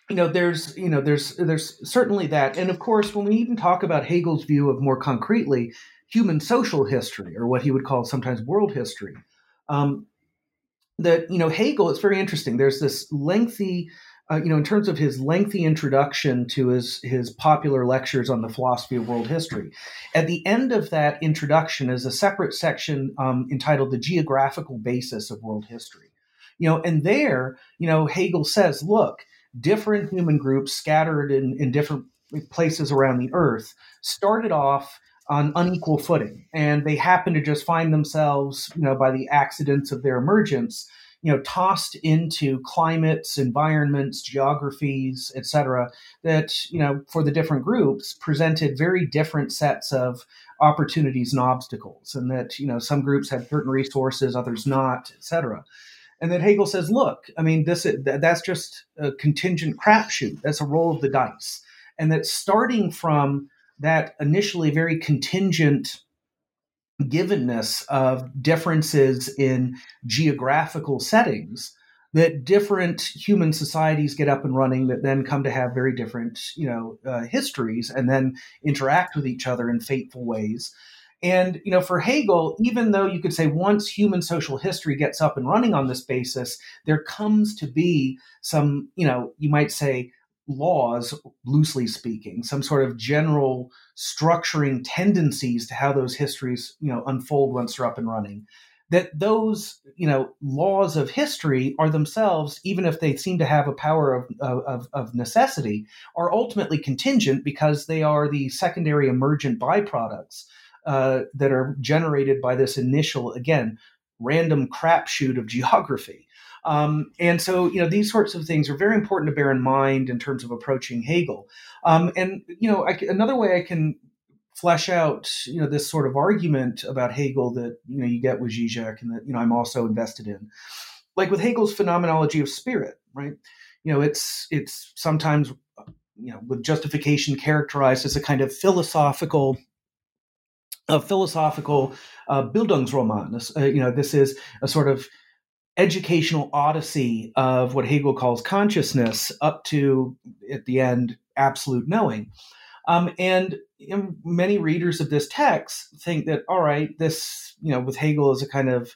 you know, there's you know there's there's certainly that, and of course, when we even talk about Hegel's view of more concretely human social history, or what he would call sometimes world history, um, that you know Hegel, it's very interesting. There's this lengthy uh, you know, in terms of his lengthy introduction to his his popular lectures on the philosophy of world history, at the end of that introduction is a separate section um, entitled "The Geographical Basis of World History." You know, and there, you know, Hegel says, look, different human groups scattered in, in different places around the earth started off on unequal footing, and they happen to just find themselves, you know, by the accidents of their emergence you know tossed into climates environments geographies etc that you know for the different groups presented very different sets of opportunities and obstacles and that you know some groups had certain resources others not etc and then hegel says look i mean this that's just a contingent crapshoot. That's a roll of the dice. And that starting from that initially very contingent givenness of differences in geographical settings that different human societies get up and running that then come to have very different you know uh, histories and then interact with each other in fateful ways. And you know for hegel even though you could say once human social history gets up and running on this basis there comes to be some you know you might say laws, loosely speaking, some sort of general structuring tendencies to how those histories, you know, unfold once they're up and running. That those, you know, laws of history are themselves, even if they seem to have a power of, of, of necessity, are ultimately contingent because they are the secondary emergent byproducts uh, that are generated by this initial, again, random crapshoot of geography. Um, and so, you know, these sorts of things are very important to bear in mind in terms of approaching Hegel. Um, and, you know, I, another way I can flesh out, you know, this sort of argument about Hegel that, you know, you get with Zizek and that, you know, I'm also invested in. Like with Hegel's phenomenology of spirit, right? You know, it's it's sometimes, you know, with justification characterized as a kind of philosophical a philosophical uh, Bildungsroman. Uh, you know, this is a sort of educational odyssey of what Hegel calls consciousness up to, at the end, absolute knowing. Um, and you know, many readers of this text think that, all right, this, you know, with Hegel as a kind of,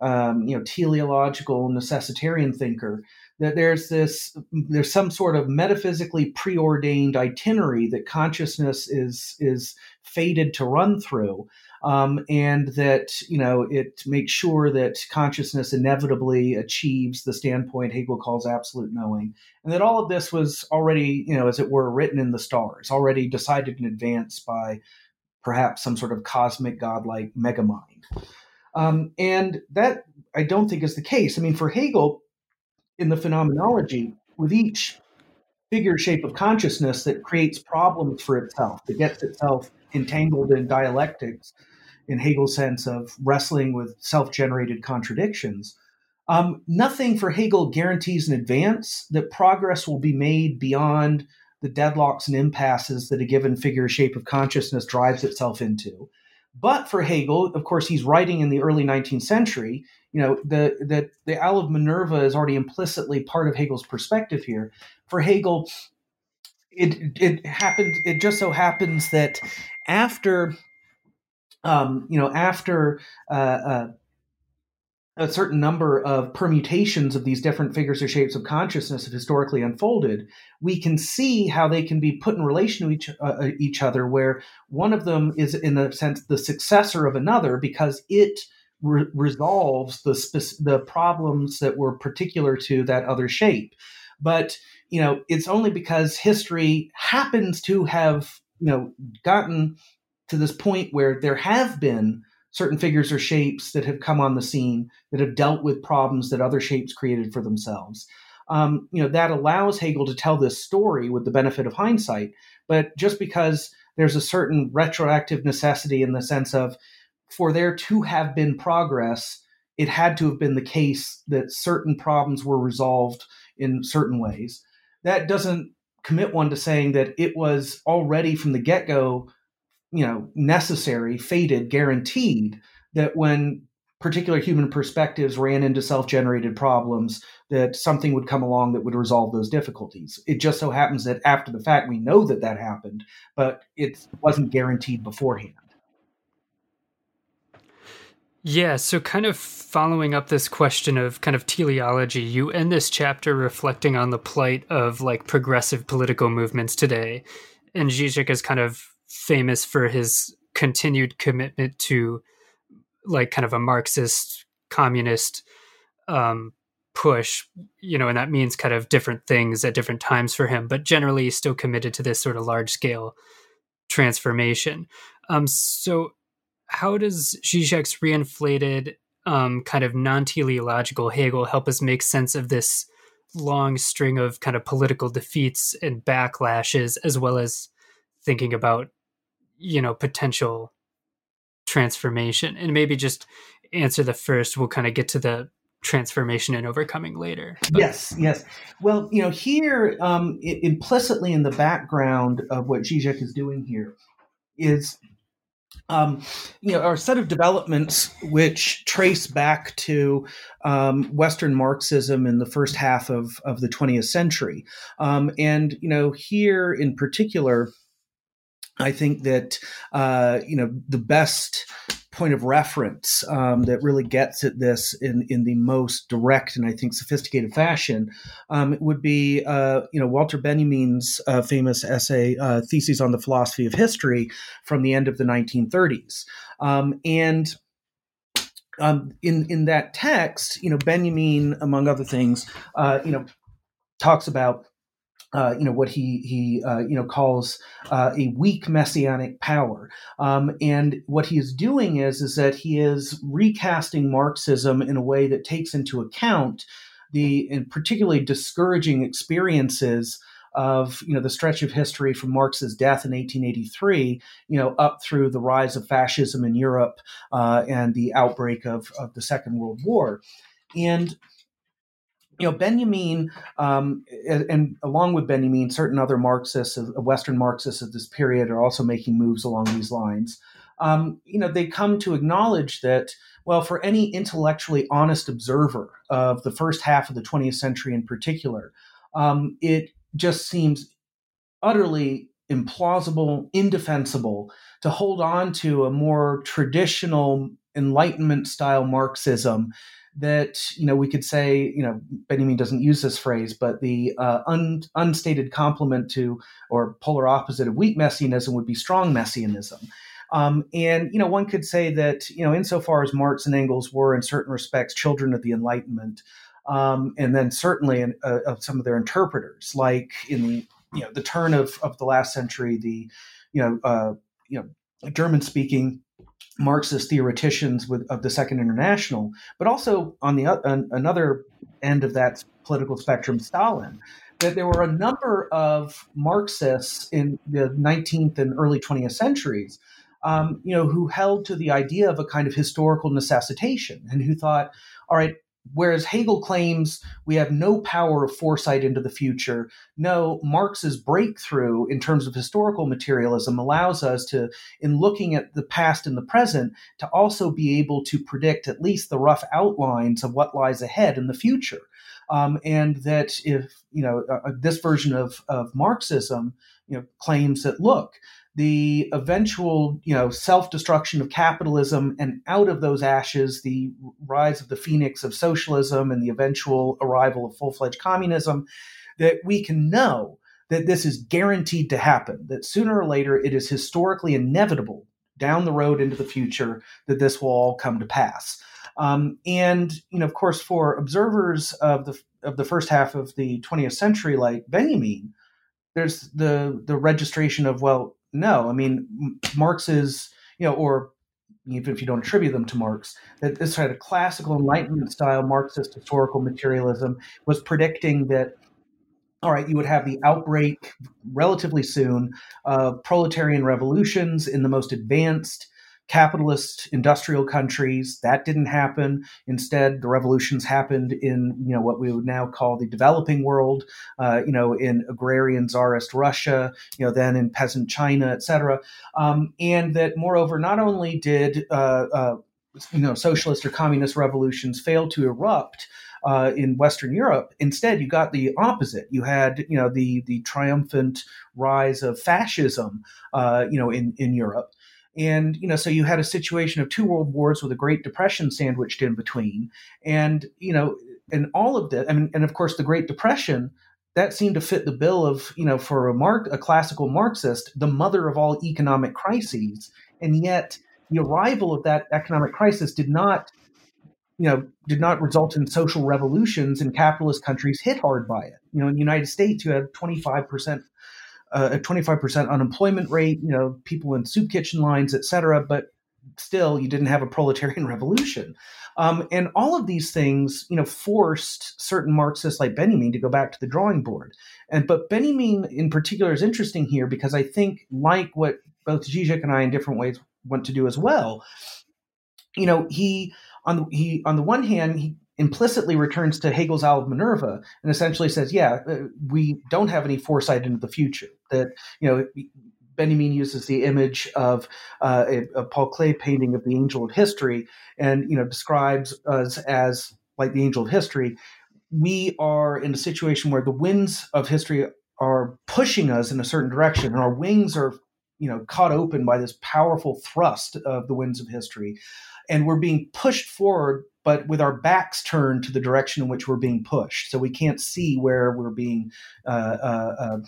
um, you know, teleological necessitarian thinker, that there's this there's some sort of metaphysically preordained itinerary that consciousness is is fated to run through um, and that you know it makes sure that consciousness inevitably achieves the standpoint Hegel calls absolute knowing, and that all of this was already you know as it were written in the stars, already decided in advance by perhaps some sort of cosmic godlike megamind, um, and that I don't think is the case. I mean, for Hegel, in the phenomenology, with each figure shape of consciousness that creates problems for itself, that gets itself entangled in dialectics, in Hegel's sense of wrestling with self generated contradictions. Um, nothing for Hegel guarantees in advance that progress will be made beyond the deadlocks and impasses that a given figure shape of consciousness drives itself into. But for Hegel, of course, he's writing in the early 19th century. You know, the, the, the Owl of Minerva is already implicitly part of Hegel's perspective here. For Hegel, it, it happened, it just so happens that after um, you know, after uh, uh, a certain number of permutations of these different figures or shapes of consciousness have historically unfolded, we can see how they can be put in relation to each, uh, uh, each other, where one of them is, in a sense, the successor of another because it re- resolves the, spe- the problems that were particular to that other shape. But you know, it's only because history happens to have you know gotten to this point where there have been certain figures or shapes that have come on the scene that have dealt with problems that other shapes created for themselves. Um, you know that allows Hegel to tell this story with the benefit of hindsight. But just because there's a certain retroactive necessity in the sense of for there to have been progress, it had to have been the case that certain problems were resolved in certain ways. That doesn't commit one to saying that it was already from the get go you know necessary fated guaranteed that when particular human perspectives ran into self-generated problems that something would come along that would resolve those difficulties it just so happens that after the fact we know that that happened but it wasn't guaranteed beforehand yeah, so kind of following up this question of kind of teleology, you end this chapter reflecting on the plight of like progressive political movements today. And Zizek is kind of famous for his continued commitment to like kind of a Marxist communist um, push, you know, and that means kind of different things at different times for him, but generally still committed to this sort of large scale transformation. Um, so, how does Zizek's reinflated um, kind of non teleological Hegel help us make sense of this long string of kind of political defeats and backlashes, as well as thinking about you know potential transformation and maybe just answer the first we'll kind of get to the transformation and overcoming later but. yes yes well you know here um, I- implicitly in the background of what zizek is doing here is um, you know, our set of developments which trace back to um, Western Marxism in the first half of, of the 20th century. Um, and, you know, here in particular, I think that uh, you know the best point of reference um, that really gets at this in, in the most direct and I think sophisticated fashion um, would be uh, you know Walter Benjamin's uh, famous essay uh, "Theses on the Philosophy of History" from the end of the 1930s, um, and um, in in that text, you know Benjamin, among other things, uh, you know talks about uh, you know what he he uh, you know calls uh, a weak messianic power, um, and what he is doing is is that he is recasting Marxism in a way that takes into account the and particularly discouraging experiences of you know the stretch of history from Marx's death in 1883, you know, up through the rise of fascism in Europe uh, and the outbreak of, of the Second World War, and you know, Benjamin, um, and, along with Benjamin, certain other Marxists, uh, Western Marxists of this period, are also making moves along these lines. Um, you know, they come to acknowledge that, well, for any intellectually honest observer of the first half of the 20th century in particular, um, it just seems utterly implausible, indefensible to hold on to a more traditional Enlightenment style Marxism that you know we could say you know Benjamin doesn't use this phrase, but the uh, un, unstated complement to or polar opposite of weak messianism would be strong messianism. Um, and you know one could say that you know insofar as Marx and Engels were in certain respects children of the Enlightenment, um, and then certainly in, uh, of some of their interpreters, like in the you know the turn of, of the last century, the you know uh, you know German speaking Marxist theoreticians with, of the Second International, but also on the uh, another end of that political spectrum, Stalin. That there were a number of Marxists in the 19th and early 20th centuries, um, you know, who held to the idea of a kind of historical necessitation and who thought, all right, Whereas Hegel claims we have no power of foresight into the future, no, Marx's breakthrough in terms of historical materialism allows us to, in looking at the past and the present, to also be able to predict at least the rough outlines of what lies ahead in the future. Um, and that if, you know, uh, uh this version of, of Marxism, you know, claims that, look, the eventual you know self-destruction of capitalism and out of those ashes the rise of the phoenix of socialism and the eventual arrival of full-fledged communism that we can know that this is guaranteed to happen that sooner or later it is historically inevitable down the road into the future that this will all come to pass. Um, and you know of course for observers of the of the first half of the 20th century like benjamin there's the the registration of well no, I mean Marx is you know, or even if you don't attribute them to Marx, that this kind of classical Enlightenment style Marxist historical materialism was predicting that all right, you would have the outbreak relatively soon of proletarian revolutions in the most advanced capitalist industrial countries. That didn't happen. Instead, the revolutions happened in you know what we would now call the developing world. Uh, you know, in agrarian czarist Russia. You know, then in peasant China, etc. Um, and that, moreover, not only did uh, uh, you know socialist or communist revolutions fail to erupt. Uh, in Western Europe. Instead, you got the opposite. You had, you know, the the triumphant rise of fascism, uh, you know, in in Europe. And, you know, so you had a situation of two world wars with a Great Depression sandwiched in between. And, you know, and all of that, I mean, and of course, the Great Depression, that seemed to fit the bill of, you know, for a Mark, a classical Marxist, the mother of all economic crises. And yet, the arrival of that economic crisis did not, you know, did not result in social revolutions in capitalist countries hit hard by it. You know, in the United States, you had 25% a 25% unemployment rate, you know, people in soup kitchen lines, et cetera, but still you didn't have a proletarian revolution. Um, and all of these things, you know, forced certain Marxists like Benjamin to go back to the drawing board. And but Benjamin in particular is interesting here because I think, like what both Zizek and I in different ways want to do as well, you know, he on the, he on the one hand he implicitly returns to Hegel's Owl of Minerva and essentially says, yeah, uh, we don't have any foresight into the future. That, you know, Benjamin uses the image of uh, a, a, Paul Klee painting of the angel of history and, you know, describes us as like the angel of history. We are in a situation where the winds of history are pushing us in a certain direction and our wings are you know caught open by this powerful thrust of the winds of history and we're being pushed forward but with our backs turned to the direction in which we're being pushed. So we can't see where we're being uh, uh, uh,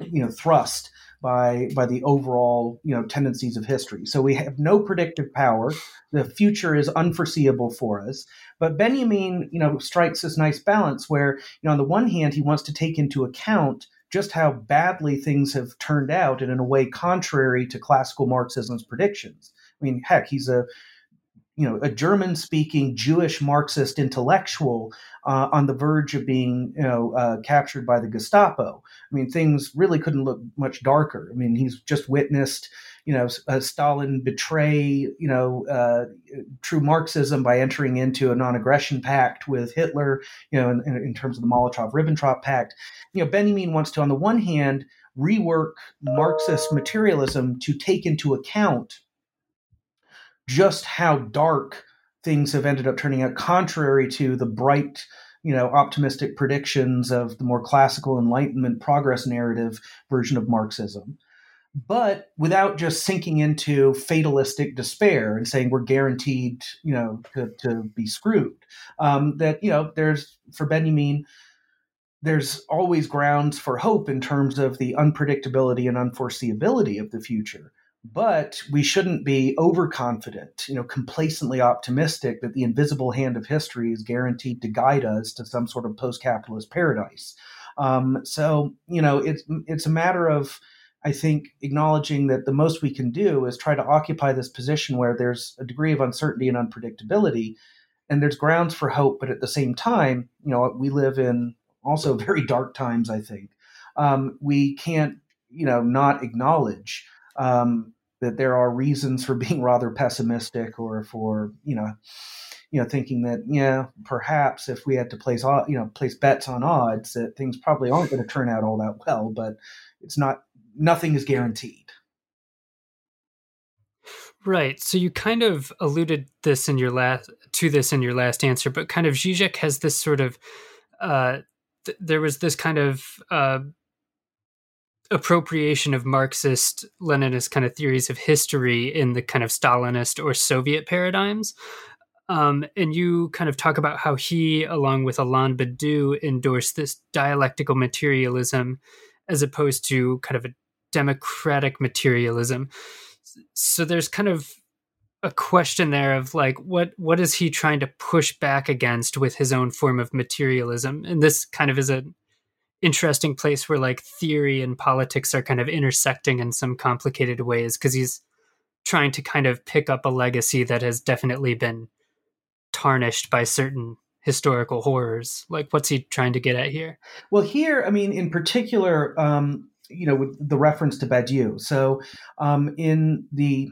you know thrust by by the overall you know tendencies of history. So we have no predictive power. The future is unforeseeable for us. But benjamin you know strikes this nice balance where you know on the one hand he wants to take into account just how badly things have turned out and in a way contrary to classical marxism's predictions. I mean heck he's a you know a German speaking Jewish Marxist intellectual uh, on the verge of being you know uh, captured by the Gestapo. I mean things really couldn't look much darker. I mean he's just witnessed you know uh, Stalin betray you know uh, true Marxism by entering into a non-aggression pact with Hitler. You know in, in terms of the Molotov-Ribbentrop Pact. You know Benjamin wants to on the one hand rework Marxist materialism to take into account just how dark things have ended up turning out, contrary to the bright, you know, optimistic predictions of the more classical Enlightenment progress narrative version of Marxism. but without just sinking into fatalistic despair and saying we're guaranteed, you know, to, to be screwed. Um, that you know, there's for Benjamin, there's always grounds for hope in terms of the unpredictability and unforeseeability of the future. But we shouldn't be overconfident, you know, complacently optimistic that the invisible hand of history is guaranteed to guide us to some sort of post-capitalist paradise. Um, so, you know, it's it's a matter of I think acknowledging that the most we can do is try to occupy this position where there's a degree of uncertainty and unpredictability, and there's grounds for hope, but at the same time, you know, we live in also very dark times. I think um, we can't, you know, not acknowledge um, that there are reasons for being rather pessimistic or for you know, you know, thinking that yeah, perhaps if we had to place you know place bets on odds, that things probably aren't going to turn out all that well, but it's not nothing is guaranteed. Right. So you kind of alluded this in your last to this in your last answer, but kind of Zizek has this sort of uh, th- there was this kind of uh, appropriation of Marxist Leninist kind of theories of history in the kind of Stalinist or Soviet paradigms. Um, and you kind of talk about how he, along with Alain Badiou, endorsed this dialectical materialism as opposed to kind of a democratic materialism. So there's kind of a question there of like what what is he trying to push back against with his own form of materialism and this kind of is an interesting place where like theory and politics are kind of intersecting in some complicated ways because he's trying to kind of pick up a legacy that has definitely been tarnished by certain historical horrors like what's he trying to get at here well here i mean in particular um you know, with the reference to Badiou. So, um, in the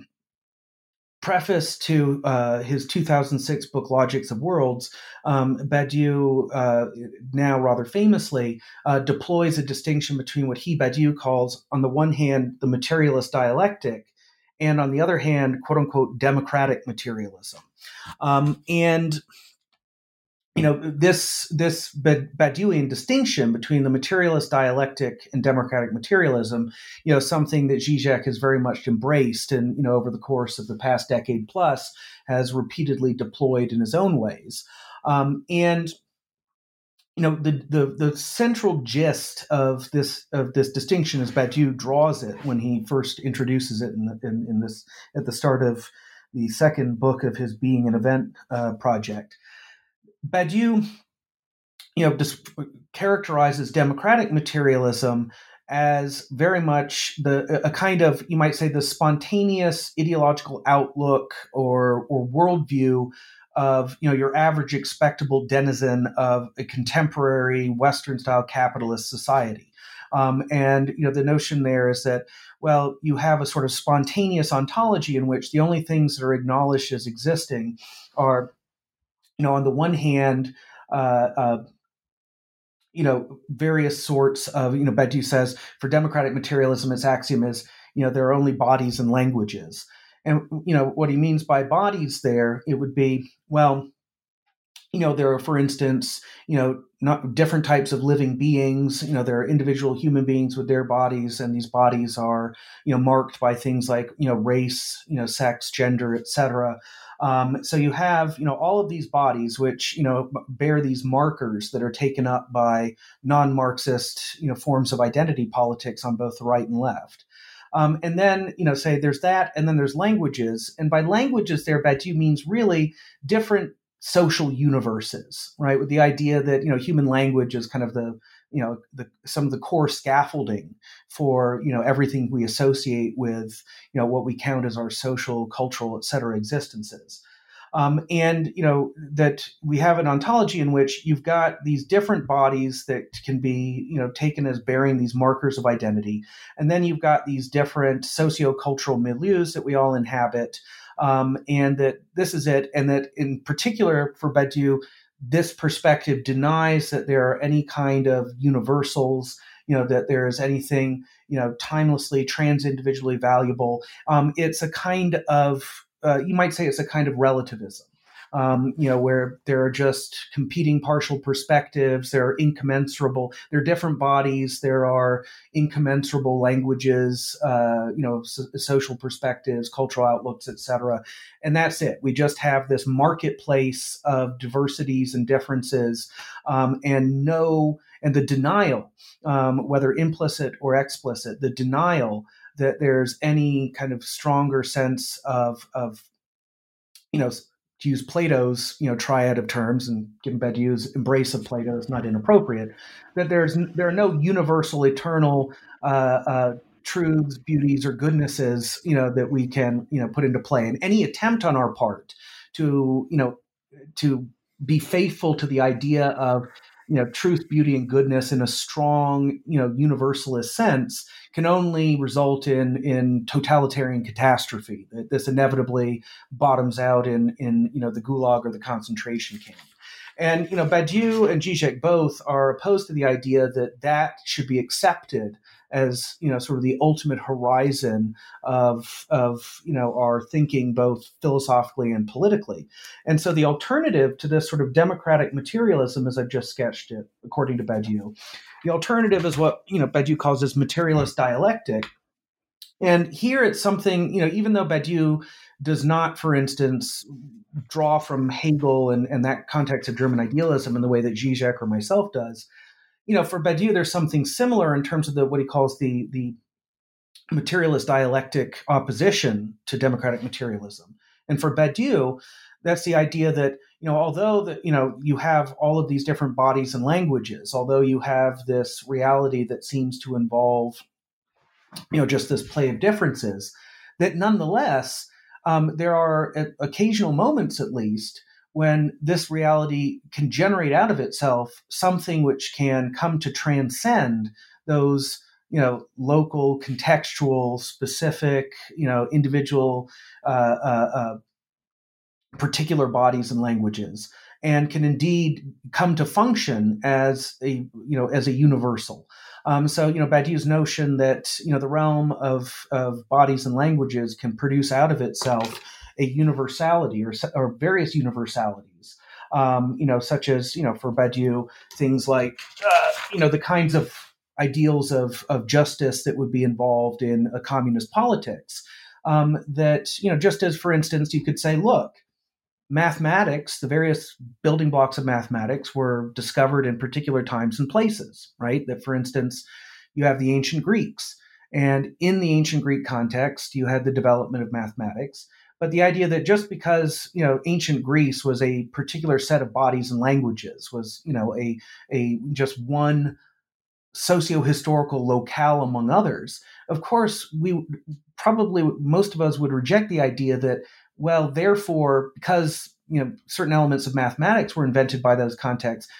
preface to uh, his 2006 book Logics of Worlds, um, Badiou, uh, now rather famously, uh, deploys a distinction between what he, Badiou, calls, on the one hand, the materialist dialectic, and on the other hand, quote unquote, democratic materialism. Um, and you know this this Badiouian distinction between the materialist dialectic and democratic materialism, you know, something that Zizek has very much embraced, and you know, over the course of the past decade plus, has repeatedly deployed in his own ways. Um, and you know, the, the the central gist of this of this distinction, as Badiou draws it when he first introduces it in, the, in, in this at the start of the second book of his Being and Event uh, project Badiou, you know, characterizes democratic materialism as very much the a kind of you might say the spontaneous ideological outlook or or worldview of you know your average expectable denizen of a contemporary Western style capitalist society. Um, and you know the notion there is that well you have a sort of spontaneous ontology in which the only things that are acknowledged as existing are you know, on the one hand, uh, uh, you know, various sorts of, you know, Badiou says for democratic materialism, its axiom is, you know, there are only bodies and languages. And, you know, what he means by bodies there, it would be, well, you know, there are, for instance, you know, not different types of living beings. You know, there are individual human beings with their bodies, and these bodies are, you know, marked by things like, you know, race, you know, sex, gender, etc. Um, so you have, you know, all of these bodies which, you know, bear these markers that are taken up by non-Marxist, you know, forms of identity politics on both the right and left. Um, and then, you know, say there's that, and then there's languages. And by languages, there, Badiou means really different social universes, right? With the idea that, you know, human language is kind of the, you know the, some of the core scaffolding for you know everything we associate with you know what we count as our social cultural et cetera existences. Um, and you know that we have an ontology in which you've got these different bodies that can be you know taken as bearing these markers of identity. And then you've got these different socio-cultural milieus that we all inhabit um, and that this is it. And that in particular for Badiou this perspective denies that there are any kind of universals you know that there is anything you know timelessly trans individually valuable. Um, it's a kind of uh, you might say it's a kind of relativism um, you know, where there are just competing partial perspectives, there are incommensurable, there are different bodies, there are incommensurable languages, uh, you know, so, social perspectives, cultural outlooks, etc. And that's it. We just have this marketplace of diversities and differences, um, and no, and the denial, um, whether implicit or explicit, the denial that there's any kind of stronger sense of of you know to use Plato's you know triad of terms and given use embrace of Plato is not inappropriate that there's there are no universal eternal uh, uh, truths beauties or goodnesses you know that we can you know put into play. And any attempt on our part to you know to be faithful to the idea of you know truth beauty and goodness in a strong you know universalist sense can only result in in totalitarian catastrophe this inevitably bottoms out in in you know the gulag or the concentration camp. And you know badiou and zizek both are opposed to the idea that that should be accepted as you know sort of the ultimate horizon of of you know our thinking both philosophically and politically. And so the alternative to this sort of democratic materialism as i've just sketched it according to badiou the alternative is what you know badiou calls as materialist dialectic. And here it's something you know even though badiou does not for instance draw from hegel and, and that context of german idealism in the way that zizek or myself does you know, for Badiou, there's something similar in terms of the what he calls the the materialist dialectic opposition to democratic materialism. And for Badiou, that's the idea that you know, although that you know you have all of these different bodies and languages, although you have this reality that seems to involve, you know, just this play of differences, that nonetheless um, there are occasional moments, at least, when this reality can generate out of itself something which can come to transcend those you know local contextual specific you know individual uh, uh, uh, particular bodies and languages and can indeed come to function as a you know as a universal. Um, so you know Badiou's notion that you know the realm of of bodies and languages can produce out of itself a universality or, or various universalities. Um, you know, such as you know, for Badiou, things like uh, you know the kinds of ideals of of justice that would be involved in a communist politics. Um, that you know, just as for instance, you could say, look, mathematics, the various building blocks of mathematics were discovered in particular times and places, right? That, for instance, you have the ancient Greeks. And in the ancient Greek context, you had the development of mathematics but the idea that just because you know ancient Greece was a particular set of bodies and languages was you know a a just one socio-historical locale among others of course we probably most of us would reject the idea that well therefore because you know certain elements of mathematics were invented by those contexts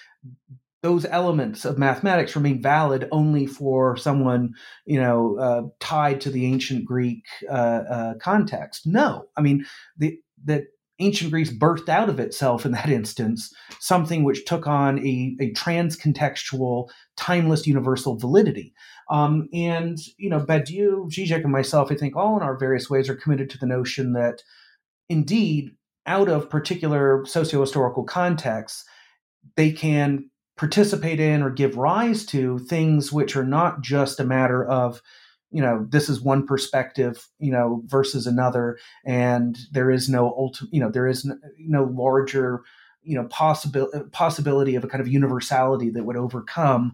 those elements of mathematics remain valid only for someone you know uh, tied to the ancient greek uh, uh, context. No. I mean the that ancient greece birthed out of itself in that instance something which took on a, a trans-contextual timeless universal validity. Um, and you know badiou zizek and myself i think all in our various ways are committed to the notion that indeed out of particular socio-historical contexts they can participate in or give rise to things which are not just a matter of you know this is one perspective you know versus another and there is no ultimate you know there is no, no larger you know possibility possibility of a kind of universality that would overcome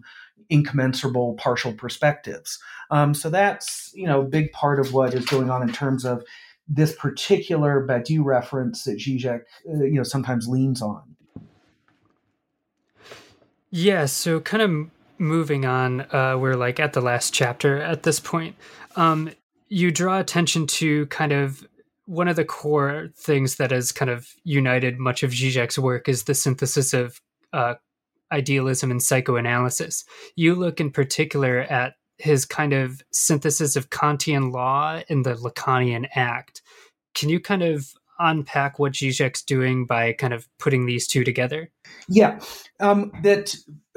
incommensurable partial perspectives. Um, so that's you know a big part of what is going on in terms of this particular Badiou reference that Zizek uh, you know sometimes leans on yeah, so kind of moving on, uh, we're like at the last chapter at this point. Um, you draw attention to kind of one of the core things that has kind of united much of Zizek's work is the synthesis of uh, idealism and psychoanalysis. You look in particular at his kind of synthesis of Kantian law and the Lacanian Act. Can you kind of unpack what Zizek's doing by kind of putting these two together? Yeah, um, that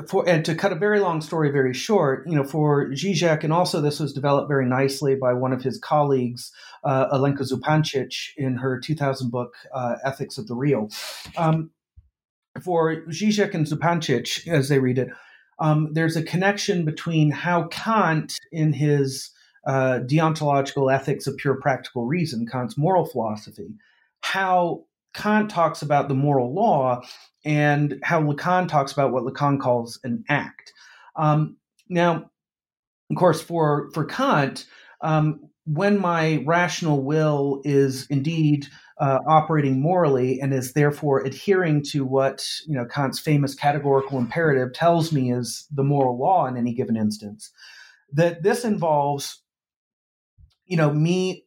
for and to cut a very long story very short, you know, for Zizek, and also this was developed very nicely by one of his colleagues, uh, Alenka Zupancic, in her 2000 book uh, Ethics of the Real. Um, for Zizek and Zupancic, as they read it, um, there's a connection between how Kant, in his uh, deontological ethics of pure practical reason, Kant's moral philosophy, how Kant talks about the moral law and how Lacan talks about what Lacan calls an act. Um, now, of course, for for Kant, um, when my rational will is indeed uh, operating morally and is therefore adhering to what you know Kant's famous categorical imperative tells me is the moral law in any given instance, that this involves you know me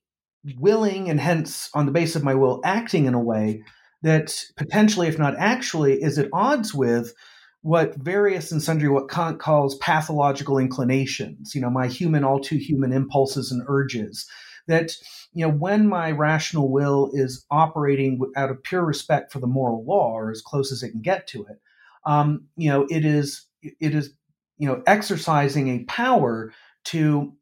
willing and hence on the basis of my will acting in a way that potentially, if not actually, is at odds with what various and sundry what Kant calls pathological inclinations, you know, my human, all too human impulses and urges. That, you know, when my rational will is operating out of pure respect for the moral law, or as close as it can get to it, um, you know, it is it is, you know, exercising a power to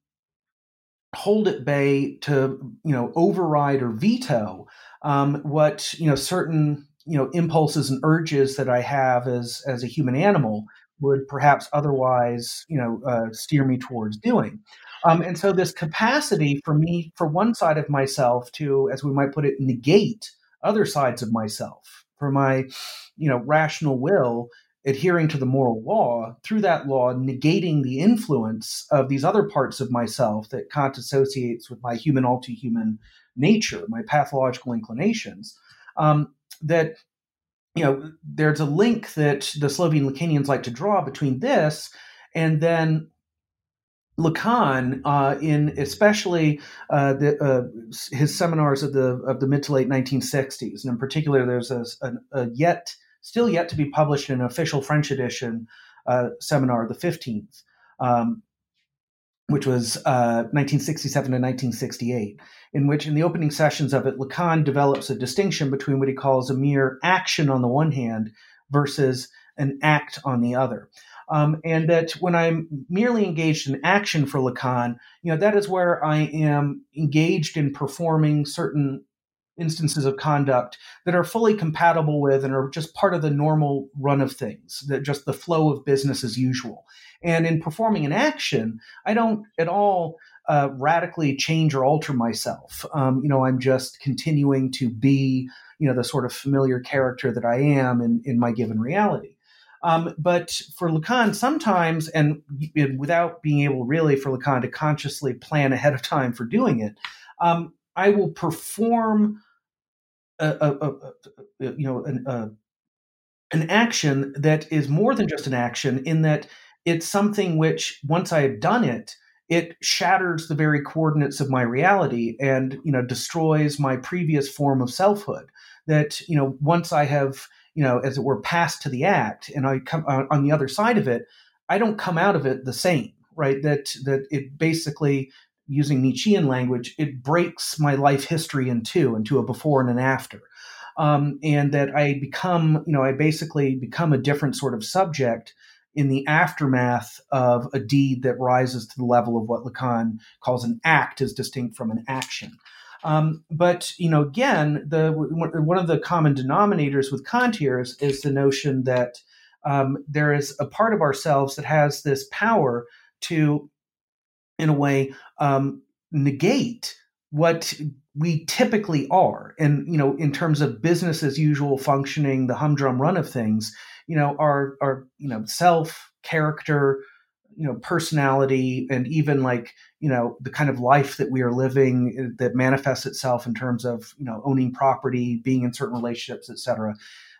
hold at bay, to you know, override or veto um, what you know certain you know impulses and urges that I have as as a human animal would perhaps otherwise you know uh, steer me towards doing. Um, and so this capacity for me, for one side of myself, to as we might put it, negate other sides of myself, for my you know rational will adhering to the moral law through that law negating the influence of these other parts of myself that Kant associates with my human all too human nature, my pathological inclinations, um, that you know there's a link that the Slovene Lacanians like to draw between this and then Lacan, uh, in especially uh, the, uh, his seminars of the of the mid to late 1960s, and in particular, there's a, a, a yet still yet to be published in an official French edition uh, seminar, the 15th, um, which was 1967 uh, to 1968 in which, in the opening sessions of it, Lacan develops a distinction between what he calls a mere action on the one hand versus an act on the other. Um, and that when I'm merely engaged in action for Lacan, you know, that is where I am engaged in performing certain instances of conduct that are fully compatible with and are just part of the normal run of things, that just the flow of business as usual. And in performing an action, I don't at all uh, radically change or alter myself. Um, you know, I'm just continuing to be, you know, the sort of familiar character that I am in, in my given reality. Um, but for Lacan, sometimes, and without being able really for Lacan to consciously plan ahead of time for doing it, um, I will perform, a, a, a, you know, an, an action that is more than just an action in that it's something which, once I have done it, it shatters the very coordinates of my reality and you know destroys my previous form of selfhood. That you know once i have you know as it were passed to the act and i come uh, on the other side of it i don't come out of it the same right? That that it basically using nietzschean language it breaks my life history in two into a before and an after um, and that i become you know i basically become a different sort of subject in the aftermath of a deed that rises to the level of what Lacan calls an act as distinct from an action. Um, but you know, again, the one of the common denominators with Kantiers is the notion that um, there is a part of ourselves that has this power to, in a way, um, negate what we typically are, and you know, in terms of business as usual functioning, the humdrum run of things you know our our you know self character you know personality and even like you know the kind of life that we are living uh, that manifests itself in terms of you know owning property being in certain relationships etc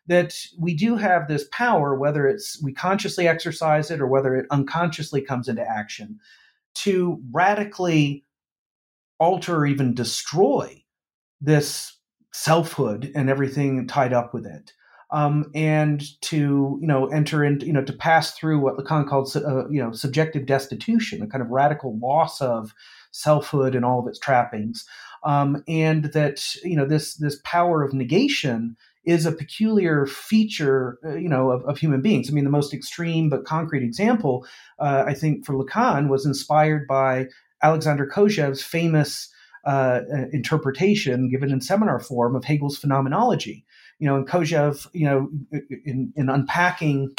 that we do have this power whether it's we consciously exercise it or whether it unconsciously comes into action to radically alter or even destroy this selfhood and everything tied up with it. Um, and to you know enter into you know to pass through what Lacan called uh, you know subjective destitution, a kind of radical loss of selfhood and all of its trappings, um, and that you know this this power of negation is a peculiar feature, uh, you know, of, of, human beings. I mean, the most extreme but concrete example, uh, I think, for Lacan was inspired by Alexander Kojève's famous uh, uh, interpretation given in seminar form of Hegel's phenomenology. You know, and Kojève, you know, in, in unpacking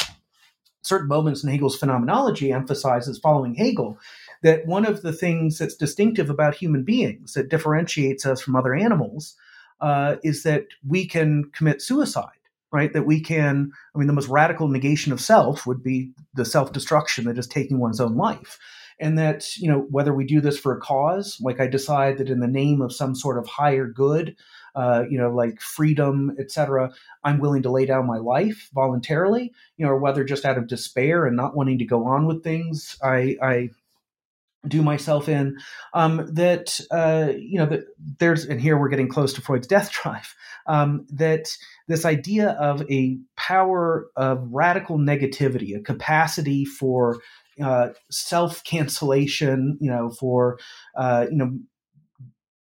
certain moments in Hegel's phenomenology, emphasizes following Hegel that one of the things that's distinctive about human beings that differentiates us from other animals uh, is that we can commit suicide, right? That we can, I mean, the most radical negation of self would be the self destruction that is taking one's own life. And that, you know, whether we do this for a cause, like I decide that in the name of some sort of higher good, uh, you know, like freedom, etc., I'm willing to lay down my life voluntarily, you know, or whether just out of despair and not wanting to go on with things, I, I do myself in um, that uh, you know that there's and here we're getting close to freud's death drive um, that this idea of a power of radical negativity a capacity for uh, self cancellation you know for uh, you know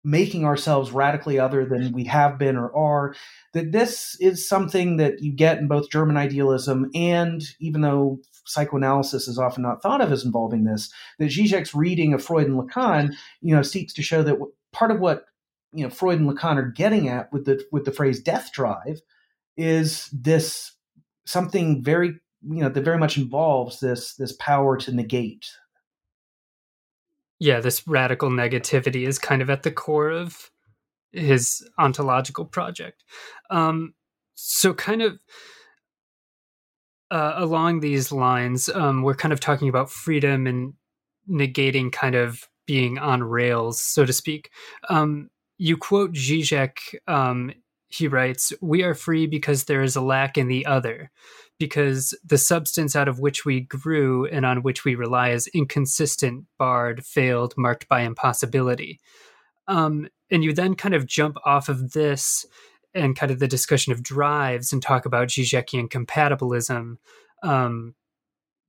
making ourselves radically other than we have been or are that this is something that you get in both german idealism and even though psychoanalysis is often not thought of as involving this, that Zizek's reading of Freud and Lacan, you know, seeks to show that part of what you know Freud and Lacan are getting at with the with the phrase death drive is this something very you know that very much involves this this power to negate. Yeah, this radical negativity is kind of at the core of his ontological project. Um, so kind of uh, along these lines, um, we're kind of talking about freedom and negating kind of being on rails, so to speak. Um, you quote Zizek. Um, he writes, "We are free because there is a lack in the other." Because the substance out of which we grew and on which we rely is inconsistent, barred, failed, marked by impossibility. Um, and you then kind of jump off of this and kind of the discussion of drives and talk about Zizekian compatibilism, um,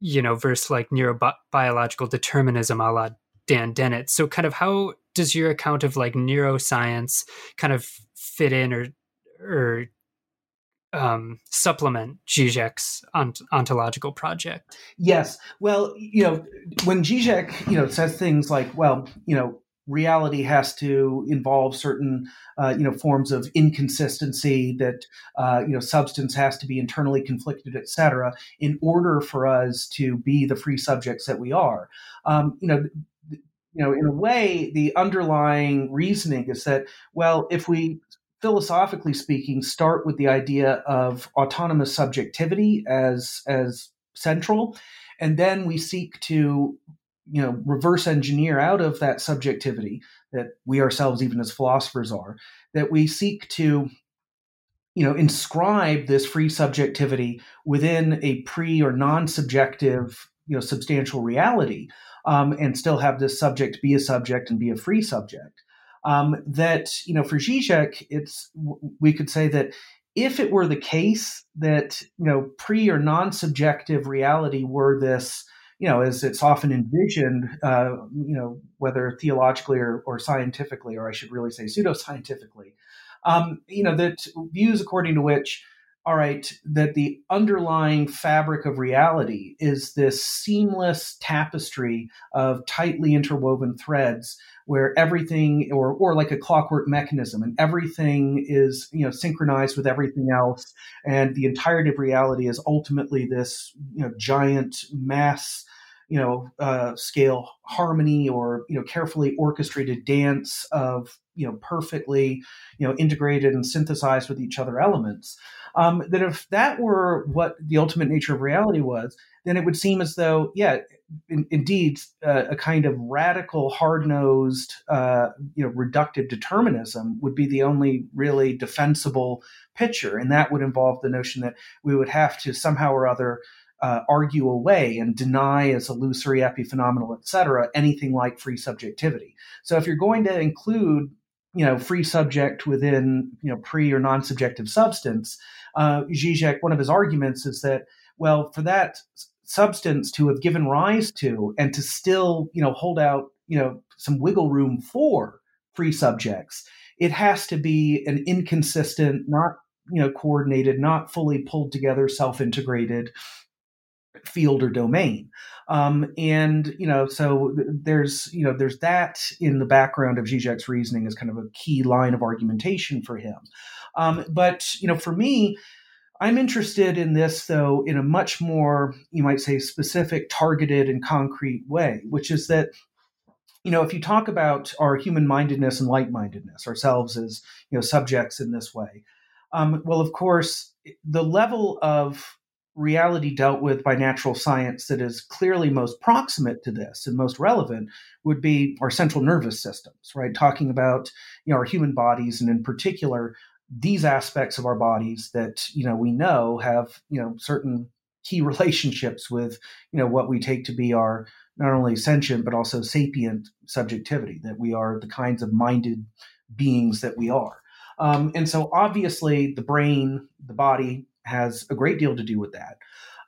you know, versus like neurobiological determinism a la Dan Dennett. So, kind of how does your account of like neuroscience kind of fit in or or um, supplement Zizek's ont- ontological project? Yes. Well, you know, when Zizek, you know, says things like, well, you know, reality has to involve certain uh, you know forms of inconsistency that uh, you know substance has to be internally conflicted etc in order for us to be the free subjects that we are. Um, you know you know in a way the underlying reasoning is that well if we philosophically speaking start with the idea of autonomous subjectivity as as central and then we seek to you know reverse engineer out of that subjectivity that we ourselves even as philosophers are that we seek to you know inscribe this free subjectivity within a pre or non-subjective you know substantial reality um, and still have this subject be a subject and be a free subject. Um, that you know for Zizek it's we could say that if it were the case that you know pre or non-subjective reality were this you know, as it's often envisioned, uh, you know, whether theologically or, or, scientifically, or I should really say pseudoscientifically, um, you know, that views according to which, all right, that the underlying fabric of reality is this seamless tapestry of tightly interwoven threads where everything or or like a clockwork mechanism and everything is you know synchronized with everything else and the entirety of reality is ultimately this you know giant mass you know uh, scale harmony or you know carefully orchestrated dance of you know perfectly you know integrated and synthesized with each other elements um, that if that were what the ultimate nature of reality was then it would seem as though yeah in, indeed uh, a kind of radical hard-nosed uh, you know reductive determinism would be the only really defensible picture. And that would involve the notion that we would have to somehow or other uh, argue away and deny as illusory epiphenomenal, et cetera, anything like free subjectivity. So if you're going to include you know free subject within you know pre or non-subjective substance, uh, Zizek, one of his arguments is that well for that substance to have given rise to and to still you know hold out you know some wiggle room for free subjects. It has to be an inconsistent, not you know coordinated, not fully pulled together, self-integrated field or domain. Um, and you know, so there's you know there's that in the background of Zizek's reasoning as kind of a key line of argumentation for him. Um, but you know, for me, I'm interested in this though in a much more you might say specific, targeted, and concrete way, which is that you know if you talk about our human mindedness and light mindedness ourselves as you know subjects in this way. Um, well, of course, the level of reality dealt with by natural science that is clearly most proximate to this and most relevant would be our central nervous systems right? Talking about you know our human bodies and in particular these aspects of our bodies that you know we know have you know certain key relationships with you know what we take to be our not only sentient but also sapient subjectivity that we are the kinds of minded beings that we are. Um, and so obviously the brain the body has a great deal to do with that.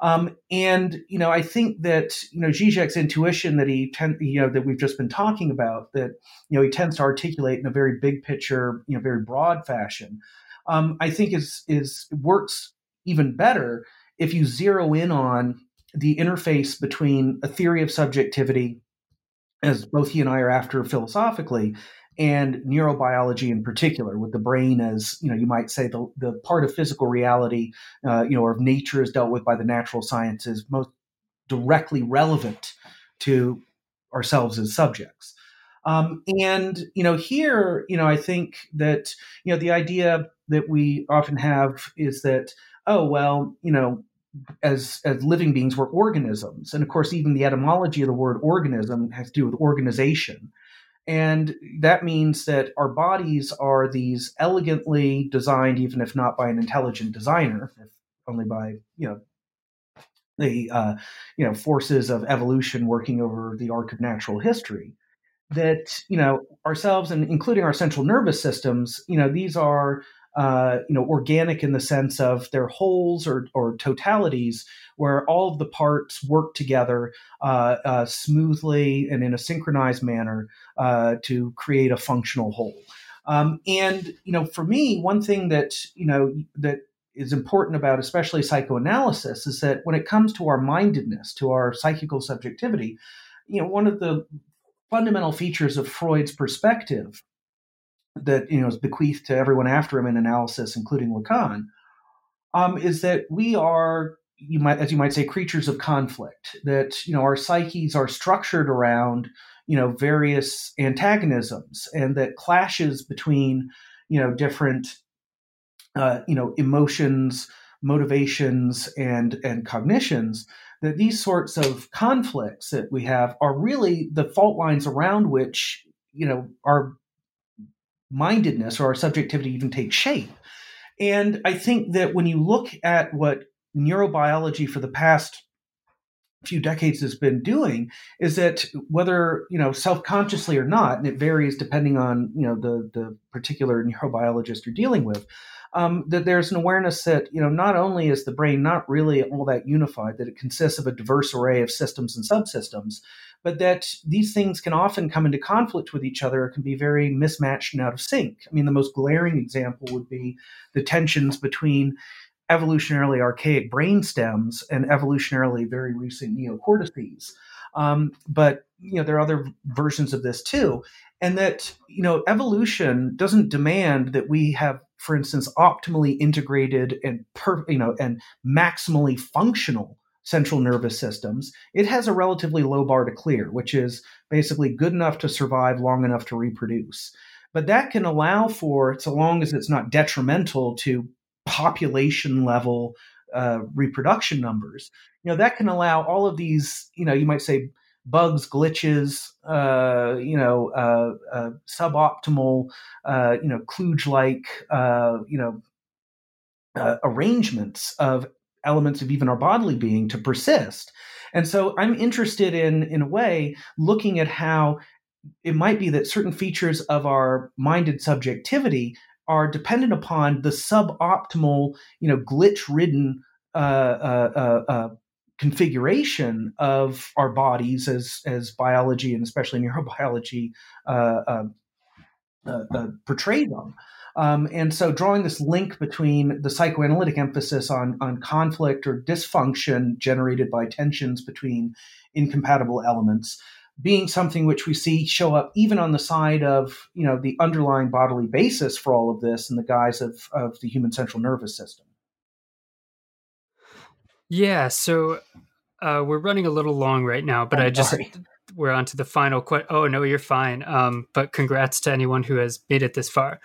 Um, and you know, I think that you know Zizek's intuition that he tend, you know that we've just been talking about that you know he tends to articulate in a very big picture, you know, very broad fashion. Um, I think is is works even better if you zero in on the interface between a theory of subjectivity, as both he and I are after philosophically, and neurobiology in particular, with the brain as you know, you might say the the part of physical reality, uh, you know, or of nature is dealt with by the natural sciences, most directly relevant to ourselves as subjects. Um, and you know, here, you know, I think that you know the idea that we often have is that oh well, you know, as as living beings we're organisms and of course even the etymology of the word organism has to do with organization and that means that our bodies are these elegantly designed, even if not by an intelligent designer, if only by, you know, the uh, you know forces of evolution working over the arc of natural history that you know ourselves and including our central nervous systems you know these are uh, you know, organic in the sense of their wholes or, or totalities, where all of the parts work together uh, uh, smoothly and in a synchronized manner uh, to create a functional whole. Um, and you know, for me, one thing that you know that is important about especially psychoanalysis is that when it comes to our mindedness, to our psychical subjectivity, you know, one of the fundamental features of Freud's perspective that you know is bequeathed to everyone after him in analysis, including Lacan, um, is that we are you might as you might say creatures of conflict. That you know our psyches are structured around you know various antagonisms, and that clashes between you know different uh, you know emotions, motivations, and and cognitions that these sorts of conflicts that we have are really the fault lines around which you know our mindedness or our subjectivity even take shape. And I think that when you look at what neurobiology for the past few decades has been doing is that whether you know self-consciously or not and it varies depending on you know the the particular neurobiologist you're dealing with um, that there's an awareness that you know not only is the brain not really all that unified that it consists of a diverse array of systems and subsystems but that these things can often come into conflict with each other, can be very mismatched and out of sync. I mean, the most glaring example would be the tensions between evolutionarily archaic brain stems and evolutionarily very recent neocortices. Um, but you know there are other versions of this too, and that you know evolution doesn't demand that we have, for instance, optimally integrated and per, you know and maximally functional central nervous systems, it has a relatively low bar to clear, which is basically good enough to survive long enough to reproduce. But that can allow for, so long as it's not detrimental to population level uh, reproduction numbers, you know, that can allow all of these, you know, you might say bugs, glitches, uh, you know, uh, uh suboptimal, uh, you know, kludge-like, uh, you know, arrangements of elements of even our bodily being to persist. And so I'm interested in, in a way, looking at how it might be that certain features of our minded subjectivity are dependent upon the suboptimal, you know, glitch-ridden uh, uh, uh, uh, configuration of our bodies as as biology and especially neurobiology uh, uh, portray them. Um, and so, drawing this link between the psychoanalytic emphasis on on conflict or dysfunction generated by tensions between incompatible elements, being something which we see show up even on the side of you know the underlying bodily basis for all of this in the guise of of the human central nervous system. Yeah, so uh, we're running a little long right now, but I just sorry. we're on to the final question. Oh no, you're fine. Um, but congrats to anyone who has made it this far.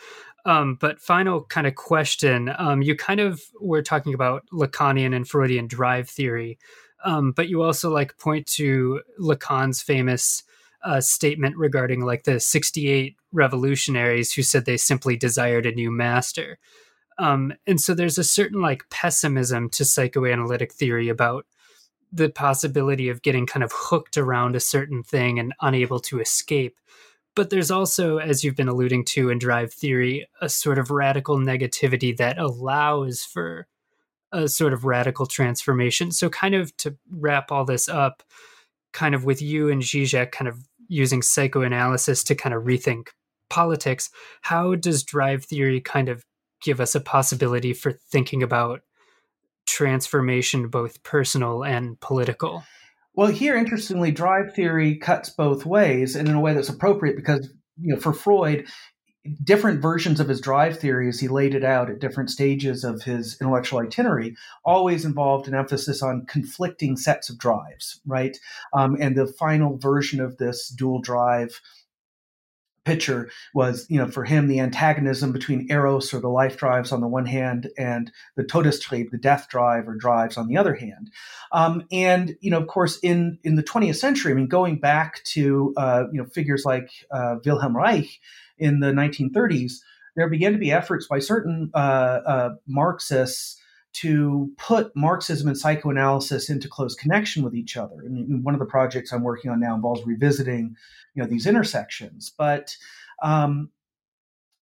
Um, but final kind of question. Um, you kind of were talking about Lacanian and Freudian drive theory, um, but you also like point to Lacan's famous uh, statement regarding like the 68 revolutionaries who said they simply desired a new master. Um, and so there's a certain like pessimism to psychoanalytic theory about the possibility of getting kind of hooked around a certain thing and unable to escape. But there's also, as you've been alluding to in drive theory, a sort of radical negativity that allows for a sort of radical transformation. So, kind of to wrap all this up, kind of with you and Zizek kind of using psychoanalysis to kind of rethink politics, how does drive theory kind of give us a possibility for thinking about transformation, both personal and political. Well, here, interestingly, drive theory cuts both ways and in a way that's appropriate because, you know, for Freud, different versions of his drive theory as he laid it out at different stages of his intellectual itinerary always involved an emphasis on conflicting sets of drives right? Um, and the final version of this dual drive picture was, you know, for him, the antagonism between Eros or the life drives on the one hand and the Todestrieb, the death drive or drives on the other hand. Um, and, you know, of course, in, in the 20th century, I mean, going back to, uh, you know, figures like uh, Wilhelm Reich in the 1930s, there began to be efforts by certain uh, uh Marxists to put Marxism and psychoanalysis into close connection with each other. And one of the projects I'm working on now involves revisiting, you know, these intersections. But um,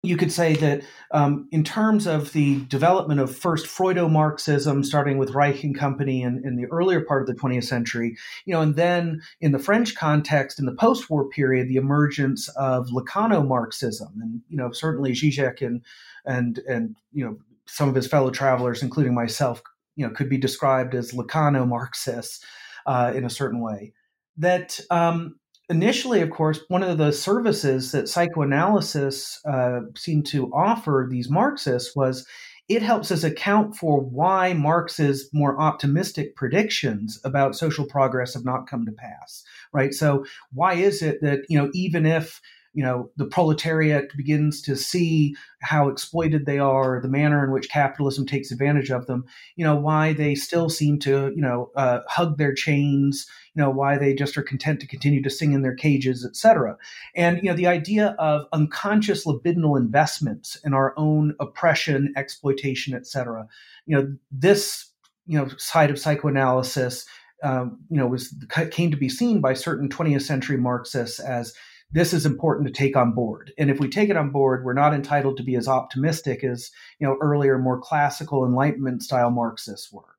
you could say that um, in terms of the development of first Freudo-Marxism, starting with Reich and company in, in, the earlier part of the 20th century, you know, and then in the French context, in the post-war period, the emergence of Lacano-Marxism, and you know, certainly Zizek and and and you know some of his fellow travelers, including myself, you know, could be described as Lacano Marxists uh, in a certain way. That um, initially, of course, one of the services that psychoanalysis uh, seemed to offer these Marxists was it helps us account for why Marx's more optimistic predictions about social progress have not come to pass, right? So, why is it that, you know, even if you know the proletariat begins to see how exploited they are the manner in which capitalism takes advantage of them you know why they still seem to you know uh, hug their chains you know why they just are content to continue to sing in their cages etc and you know the idea of unconscious libidinal investments in our own oppression exploitation etc you know this you know side of psychoanalysis um, you know was came to be seen by certain 20th century marxists as this is important to take on board. And if we take it on board, we're not entitled to be as optimistic as you know earlier, more classical Enlightenment style Marxists were.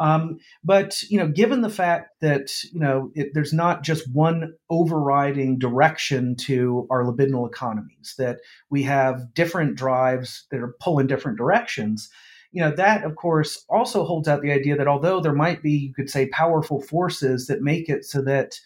Um, but you know, given the fact that you know it, there's not just one overriding direction to our libidinal economies, that we have different drives that are pulling different directions. You know, that of course also holds out the idea that although there might be, you could say, powerful forces that make it so that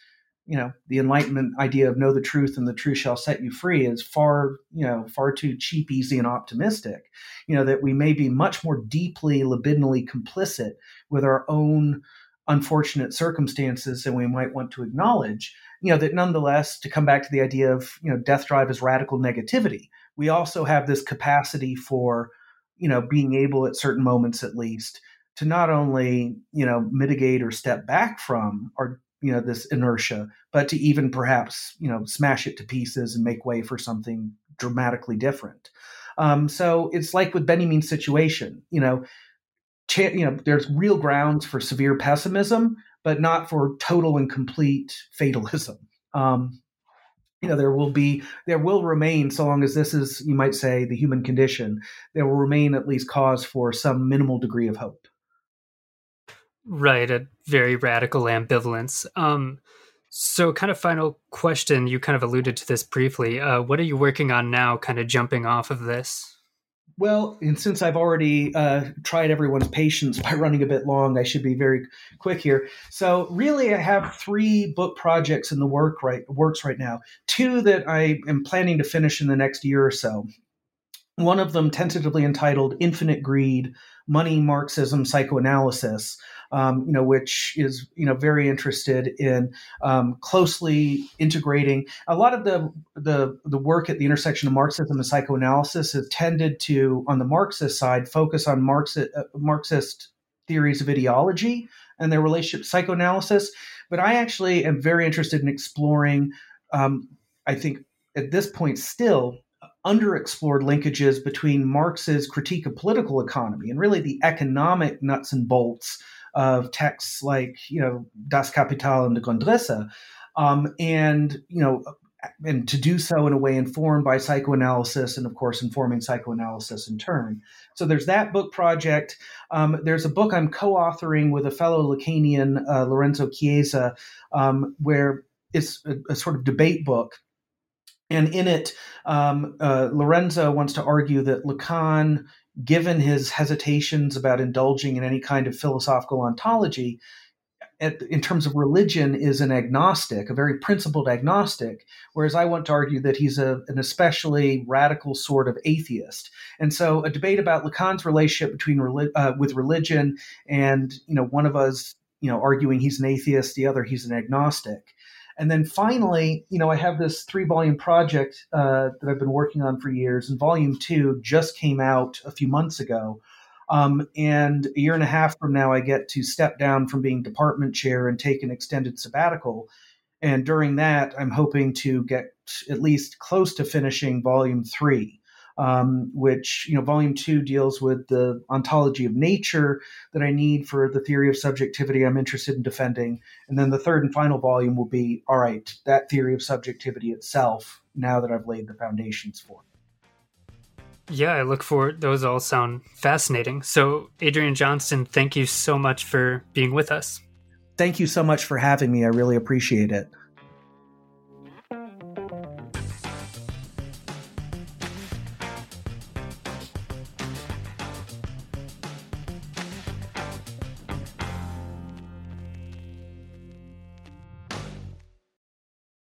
you know the enlightenment idea of know the truth and the truth shall set you free is far you know far too cheap easy and optimistic. You know that we may be much more deeply libidinally complicit with our own unfortunate circumstances than we might want to acknowledge. You know that nonetheless to come back to the idea of you know death drive is radical negativity we also have this capacity for you know being able at certain moments at least to not only you know mitigate or step back from our you know this inertia but to even perhaps you know smash it to pieces and make way for something dramatically different. Um, so it's like with benjamin's situation you know you know there's real grounds for severe pessimism but not for total and complete fatalism. Um, you know there will be there will remain so long as this is you might say the human condition there will remain at least cause for some minimal degree of hope Right, a very radical ambivalence. Um, so, kind of final question. You kind of alluded to this briefly. Uh, what are you working on now? Kind of jumping off of this. Well, and since I've already uh, tried everyone's patience by running a bit long, I should be very quick here. So, really, I have three book projects in the work right works right now. Two that I am planning to finish in the next year or so. One of them, tentatively entitled "Infinite Greed: Money, Marxism, Psychoanalysis." Um, you know, which is you know very interested in um, closely integrating a lot of the, the the work at the intersection of Marxism and psychoanalysis has tended to, on the Marxist side, focus on Marxist, uh, Marxist theories of ideology and their relationship to psychoanalysis. But I actually am very interested in exploring. Um, I think at this point still underexplored linkages between Marx's critique of political economy and really the economic nuts and bolts of texts like you know Das Kapital and the Grundrisse, um, and you know and to do so in a way informed by psychoanalysis and of course informing psychoanalysis in turn. So there's that book project. Um, there's a book i'm co-authoring with a fellow lacanian uh, lorenzo chiesa um, where it's a, a, sort of debate book. And in it um, uh, lorenzo wants to argue that lacan given his hesitations about indulging in any kind of philosophical ontology, at, in terms of religion, is an agnostic, a very principled agnostic, whereas I want to argue that he's a, an especially radical sort of atheist. And so, a debate about Lacan's relationship between uh, with religion, and you know, one of us, you know, arguing he's an atheist, the other he's an agnostic. And then finally, you know, I have this three volume project uh, that I've been working on for years, and volume two just came out a few months ago. Um, and a year and a half from now, I get to step down from being department chair and take an extended sabbatical. And during that, I'm hoping to get at least close to finishing volume three um, which you know volume two deals with the ontology of nature that I need for the theory of subjectivity I'm interested in defending, and then the third and final volume will be all right that theory of subjectivity itself. Now that I've laid the foundations for. Yeah, I look forward. Those all sound fascinating. So, Adrian Johnston, thank you so much for being with us. Thank you so much for having me. I really appreciate it.